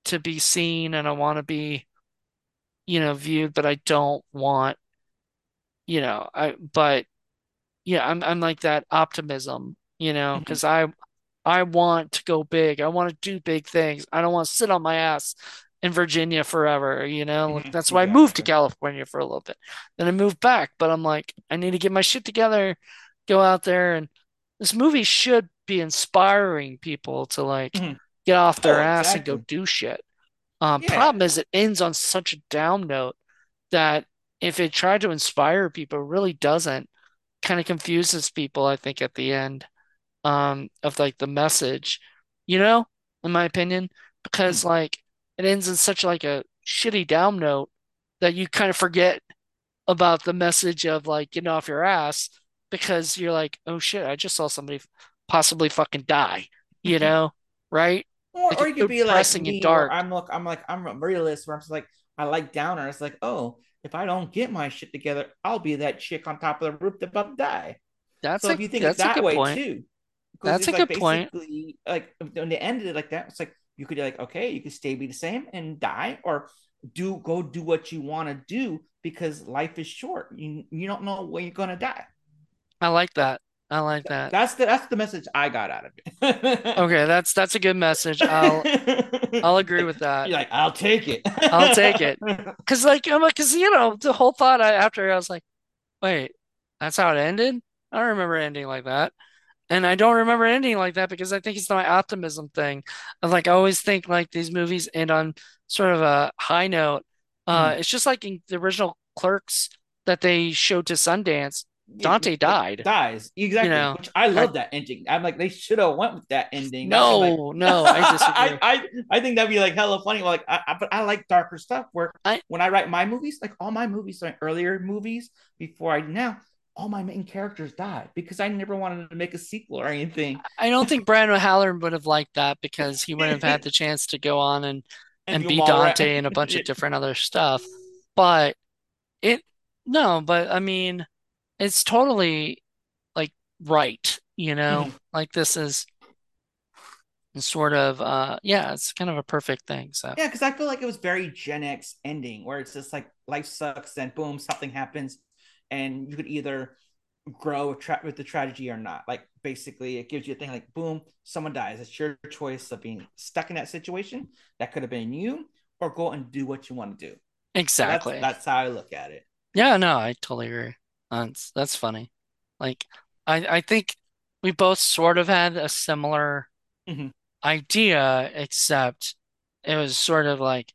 S1: to be seen and I want to be, you know, viewed, but I don't want, you know, I, but yeah, I'm, I'm like that optimism, you know, because I, I want to go big. I want to do big things. I don't want to sit on my ass in Virginia forever, you know? Like that's why I moved to. California for a little bit. Then I moved back, but I'm like, I need to get my shit together, go out there and this movie should be inspiring people to like get off their
S2: Oh,
S1: ass and go do shit. Um,
S2: Yeah.
S1: problem is it ends on such a down note that if it tried to inspire people, it really doesn't. Kind of confuses people, I think, at the end um of like the message, you know, in my opinion, because like it ends in such like a shitty down note that you kind of forget about the message of like getting off your ass because you're like, oh shit, I just saw somebody possibly fucking die, you mm-hmm. know, right?
S2: Or,
S1: Like
S2: or you could be like me,
S1: dark.
S2: I'm look, I'm like, I'm a realist, where I'm just like, I like downer. It's like, oh, if I don't get my shit together, I'll be that chick on top of the roof that about to die.
S1: That's
S2: So
S1: a
S2: if you think
S1: that's a
S2: that
S1: good
S2: way
S1: point.
S2: too,
S1: That's a
S2: like
S1: good point.
S2: like when they ended it like that, it's like you could be like, okay, you could stay be the same and die, or do go do what you want to do because life is short. You you don't know when you're gonna die.
S1: I like that. I like that.
S2: That's the that's the message I got out of it.
S1: Okay, that's that's a good message. I'll I'll agree with that.
S2: You're like, I'll take it.
S1: I'll take it. Cause like I'm like, cause you know, the whole thought I, after I was like, wait, that's how it ended? I don't remember ending like that. And I don't remember ending like that because I think it's my optimism thing. Of like I always think like these movies end on sort of a high note. Uh,
S2: Mhm.
S1: it's just like in the original Clerks that they showed to Sundance. Dante
S2: like
S1: died.
S2: dies
S1: You
S2: exactly,
S1: know,
S2: which I
S1: I
S2: love that ending. I'm like, they should have went with that ending. Would like,
S1: no, no, I
S2: I,
S1: disagree.
S2: I I think that'd be like hella funny. Like, I, I, but I like darker stuff. Where
S1: I
S2: when I write my movies, like all my movies, like earlier movies before I do now, all my main characters died because I never wanted to make a sequel or anything
S1: I don't think Brandon O'Halloran would have liked that because he wouldn't have had the chance to go on and
S2: and
S1: and be
S2: them all right.
S1: Dante and a bunch of different other stuff. But it no, but I mean, it's totally like right, you know?
S2: Mhm.
S1: Like this is sort of uh yeah, it's kind of a perfect thing. So
S2: Yeah, because I feel like it was very Gen X ending, where it's just like life sucks, and boom, something happens, and you could either grow tra- with the tragedy or not. Like basically, it gives you a thing like boom, someone dies. It's your choice of being stuck in that situation. That could have been you, or go and do what you want to do. So that's
S1: exactly.
S2: that's how I look at it.
S1: Yeah, no, I totally agree. That's that's funny. Like I I think we both sort of had a similar
S2: Mhm.
S1: idea, except it was sort of like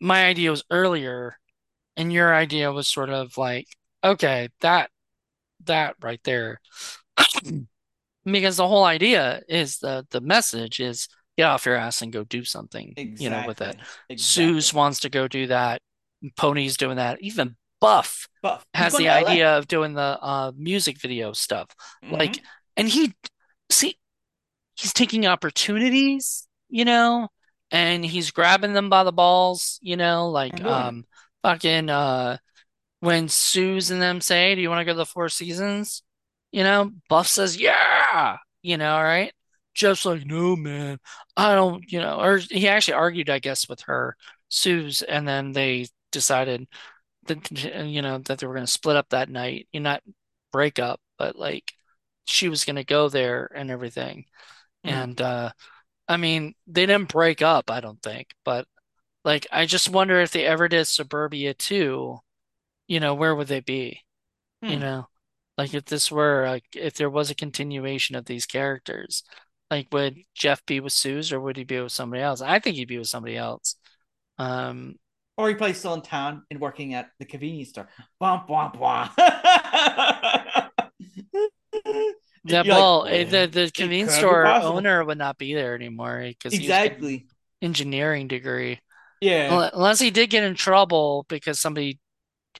S1: my idea was earlier, and your idea was sort of like, okay, that that right there. Because the whole idea is the the message is get off your ass and go do something, you know, with it.
S2: Exactly.
S1: Suze
S2: Exactly.
S1: wants to go do that. Pony's doing that. Even Buff
S2: Buff.
S1: Has the
S2: to LA.
S1: idea of doing the uh music video stuff. Like,
S2: hmm
S1: and he see he's taking opportunities, you know, and he's grabbing them by the balls, you know, like um fucking uh when Suze and them say, Do you want to go to the Four Seasons? You know, Buff says, Yeah, you know, right? Jeff's like, No, man, I don't, you know, or he actually argued, I guess, with her, Suze, and then they decided that, you know, that they were going to split up that night, you know, not break up, but like she was going to go there and everything.
S2: hmm
S1: And uh I mean, they didn't break up, I don't think, but like I just wonder if they ever did Suburbia 2, you know, where would they be? You
S2: Hmm.
S1: know, like if this were like if there was a continuation of these characters, like would Jeff be with Suze or would he be with somebody else? I think he'd be with somebody else. Um,
S2: Or he plays still in town and working at the convenience store. Womp womp womp.
S1: yeah,
S2: You're like,
S1: well, eh, the the convenience store owner would not be there anymore because getting
S2: Exactly.
S1: engineering degree.
S2: Yeah.
S1: Unless he did get in trouble because somebody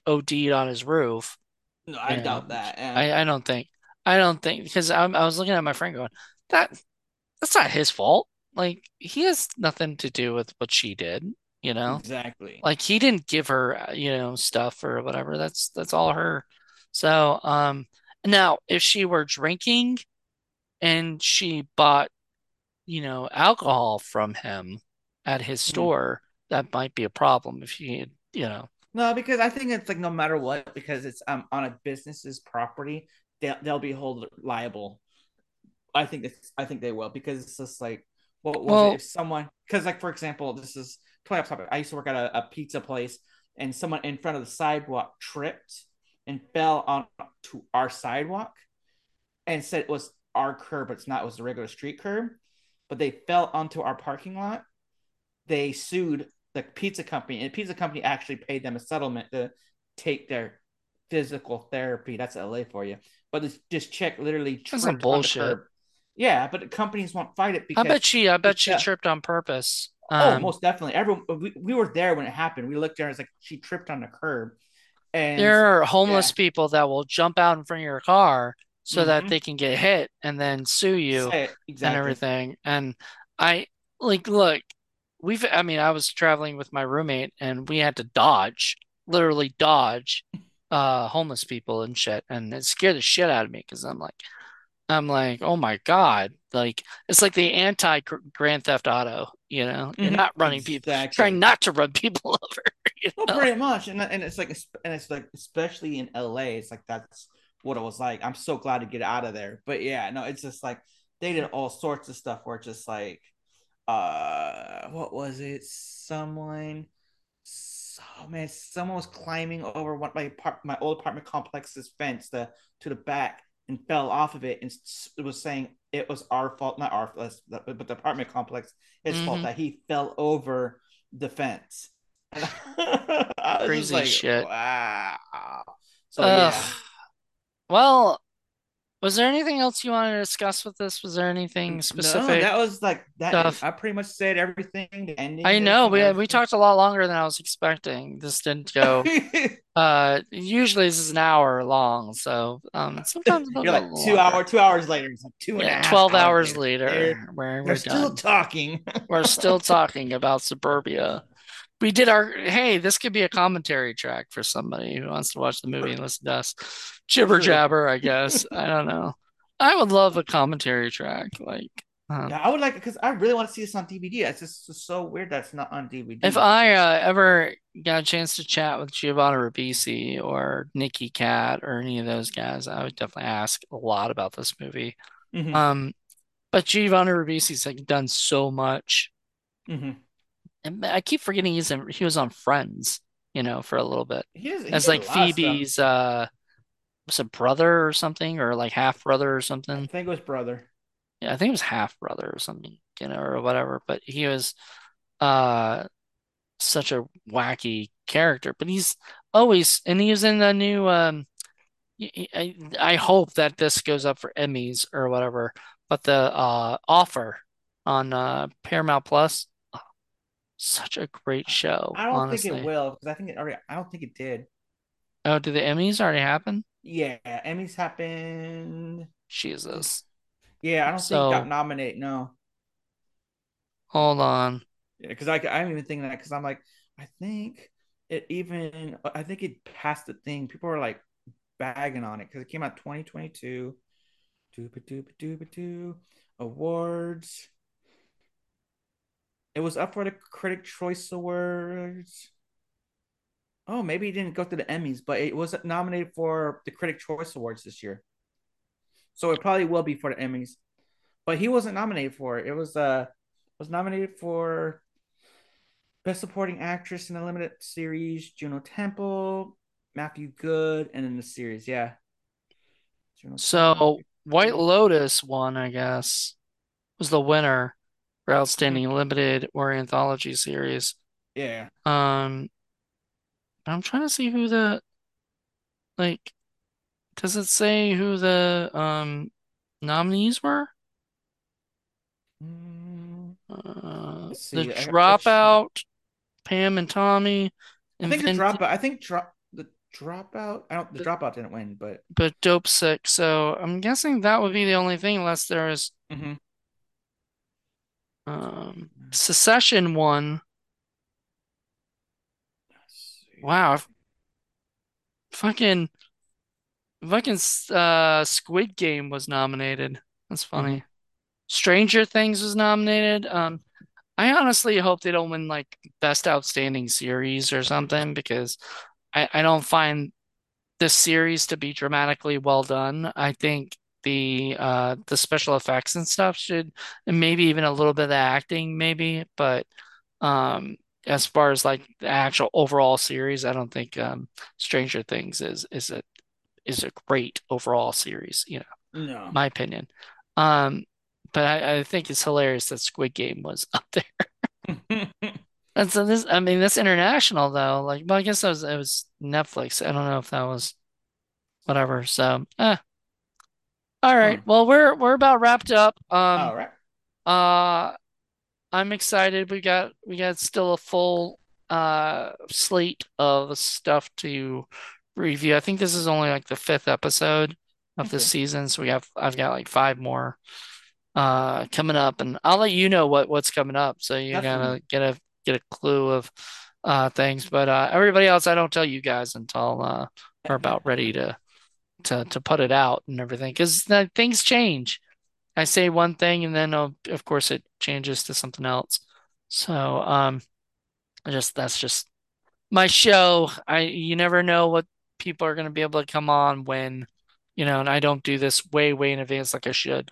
S1: OD'd on his roof,
S2: No, I
S1: know,
S2: doubt that. Yeah.
S1: I I don't think I don't think because I'm, I was looking at my friend going that that's not his fault. Like he has nothing to do with what she did, you know.
S2: Exactly.
S1: Like he didn't give her, uh, you know, stuff or whatever. That's that's all her. So, um, now if she were drinking and she bought, you know, alcohol from him at his
S2: Mhm.
S1: store, that might be a problem if he, you know.
S2: No, because I think it's like no matter what, because it's um on a business's property, they'll they'll be held liable. I think it's I think they will because it's just like what was it
S1: Well,
S2: if someone because like for example this is totally off topic. I used to work at a, a pizza place and someone in front of the sidewalk tripped and fell onto our sidewalk and said it was our curb, but it's not. It was the regular street curb. But they fell onto our parking lot. They sued the pizza company, and the pizza company actually paid them a settlement to take their physical therapy. That's LA for you. But this, this chick literally
S1: that's some
S2: tripped on the
S1: bullshit.
S2: curb. Yeah, but the companies won't fight it
S1: I
S2: because
S1: bet she, I bet she tripped on purpose.
S2: Oh,
S1: Um,
S2: most definitely. Everyone, we, we were there when it happened. We looked there and it's like she tripped on the curb, and
S1: there are homeless
S2: yeah,
S1: people that will jump out in front of your car so that
S2: mm-hmm.
S1: they can get hit and then sue you
S2: it
S1: and everything. And I like, look, we've, I mean, I was traveling with my roommate and we had to dodge, literally dodge, uh, homeless people and shit. And it scared the shit out of me because I'm like, I'm like, oh my God. Like, it's like the anti Grand Theft Auto, you know? You're
S2: Mm-hmm.
S1: not running people, trying not to run people over, you
S2: Well, pretty much, and and it's like, and it's like, especially in LA, it's like that's what it was like. I'm so glad to get out of there. But yeah, no, it's just like they did all sorts of stuff where it's just like uh what was it? Someone oh man, someone was climbing over one my my old apartment complex's fence to to the back and fell off of it and was saying it was our fault, not our fault, but the apartment complex his mm-hmm. fault that he fell over the fence.
S1: Crazy like, shit.
S2: Wow. So yeah.
S1: Well, was there anything else you wanted to discuss with this? Was there anything specific? No,
S2: that was like that. Stuff? I pretty much said everything. The ending.
S1: I know we we talked a lot longer than I was expecting. This didn't go. uh, usually this is an hour long, so um, sometimes
S2: you're like two hour, two hours later. It's like two
S1: yeah, twelve hours later. later where we're,
S2: we're still
S1: done.
S2: talking.
S1: we're still talking about suburbia we did our hey this could be a commentary track for somebody who wants to watch the movie and listen to us jibber jabber i guess. I don't know. I would love a commentary track like
S2: um, yeah i would like because i really want to see this on dvd it's just so weird that's not on dvd
S1: if i uh, ever got a chance to chat with giovanni ribisi or nicky Katt or any of those guys i would definitely ask a lot about this movie. Mm-hmm. um but giovanni ribisi's like done so much.
S2: Mm-hmm.
S1: And I keep forgetting he's in, he was on Friends, you know, for a little bit. He is, he as like Phoebe's uh was a brother or something, or like half brother or something. I
S2: think it was brother.
S1: Yeah, I think it was half brother or something, you know, or whatever. But he was uh such a wacky character. But he's always and he was in the new um I, I hope that this goes up for Emmys or whatever. But the uh offer on uh Paramount Plus such a great show.
S2: I don't
S1: honestly.
S2: think it will because I think it already. I don't think it did.
S1: Oh, did the Emmys already happen?
S2: Yeah, Emmys happened.
S1: Jesus.
S2: Yeah, I don't so, think got nominated. No.
S1: Hold on.
S2: Yeah, because I I'm even thinking that because I'm like I think it even I think it passed the thing. People are like bagging on it because it came out 2022. Dooba dooba dooba doo. Awards. It was up for the Critic Choice Awards. Oh, maybe it didn't go to the Emmys, but it was nominated for the Critic Choice Awards this year. So it probably will be for the Emmys. But he wasn't nominated for it. It was uh was nominated for Best Supporting Actress in a Limited Series, Juno Temple, Matthew Goode, and in the series, yeah.
S1: Juno so Temple. White Lotus won, I guess, was the winner for outstanding limited or anthology series.
S2: Yeah.
S1: Um, I'm trying to see who the like. Does it say who the um nominees were?
S2: Mm,
S1: uh, the dropout, Pam and Tommy.
S2: I think the dropout. I think drop the dropout. I don't. The, the dropout didn't win, but
S1: but Dopesick. So I'm guessing that would be the only thing, unless there is
S2: mm-hmm.
S1: Um, Succession won. Wow. Fucking fucking uh Squid Game was nominated. That's funny. Mm-hmm. Stranger Things was nominated. Um I honestly hope they don't win like best outstanding series or something because I, I don't find this series to be dramatically well done. I think the uh the special effects and stuff should and maybe even a little bit of the acting maybe but um as far as like the actual overall series I don't think um Stranger Things is is a is a great overall series you know
S2: no
S1: my opinion um but I, I think it's hilarious that Squid Game was up there and so this. I mean, that's international though. Like, well, I guess it was it was Netflix. I don't know if that was whatever. So, eh, all right. Hmm. Well, we're we're about wrapped up. Um,
S2: All right.
S1: Uh, I'm excited. We got we got still a full uh slate of stuff to review. I think this is only like the fifth episode of the season, so we have I've got like five more uh coming up, and I'll let you know what what's coming up, so you gotta get a get a clue of uh things. But uh everybody else, I don't tell you guys until uh we're about ready to to to put it out and everything because things change. I say one thing and then uh, of course it changes to something else. So um, I just that's just my show. I you never know what people are going to be able to come on when you know, and I don't do this way, way in advance like I should,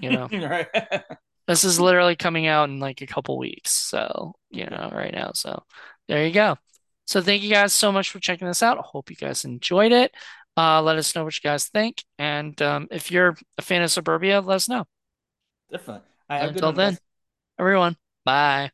S1: you know.
S2: right.
S1: This is literally coming out in like a couple weeks, so you know, right now. So there you go. So thank you guys so much for checking this out. I hope you guys enjoyed it. Uh, let us know what you guys think, and um, if you're a fan of Suburbia, let us know.
S2: Definitely. I have a good
S1: Until then,
S2: guys.
S1: everyone, bye.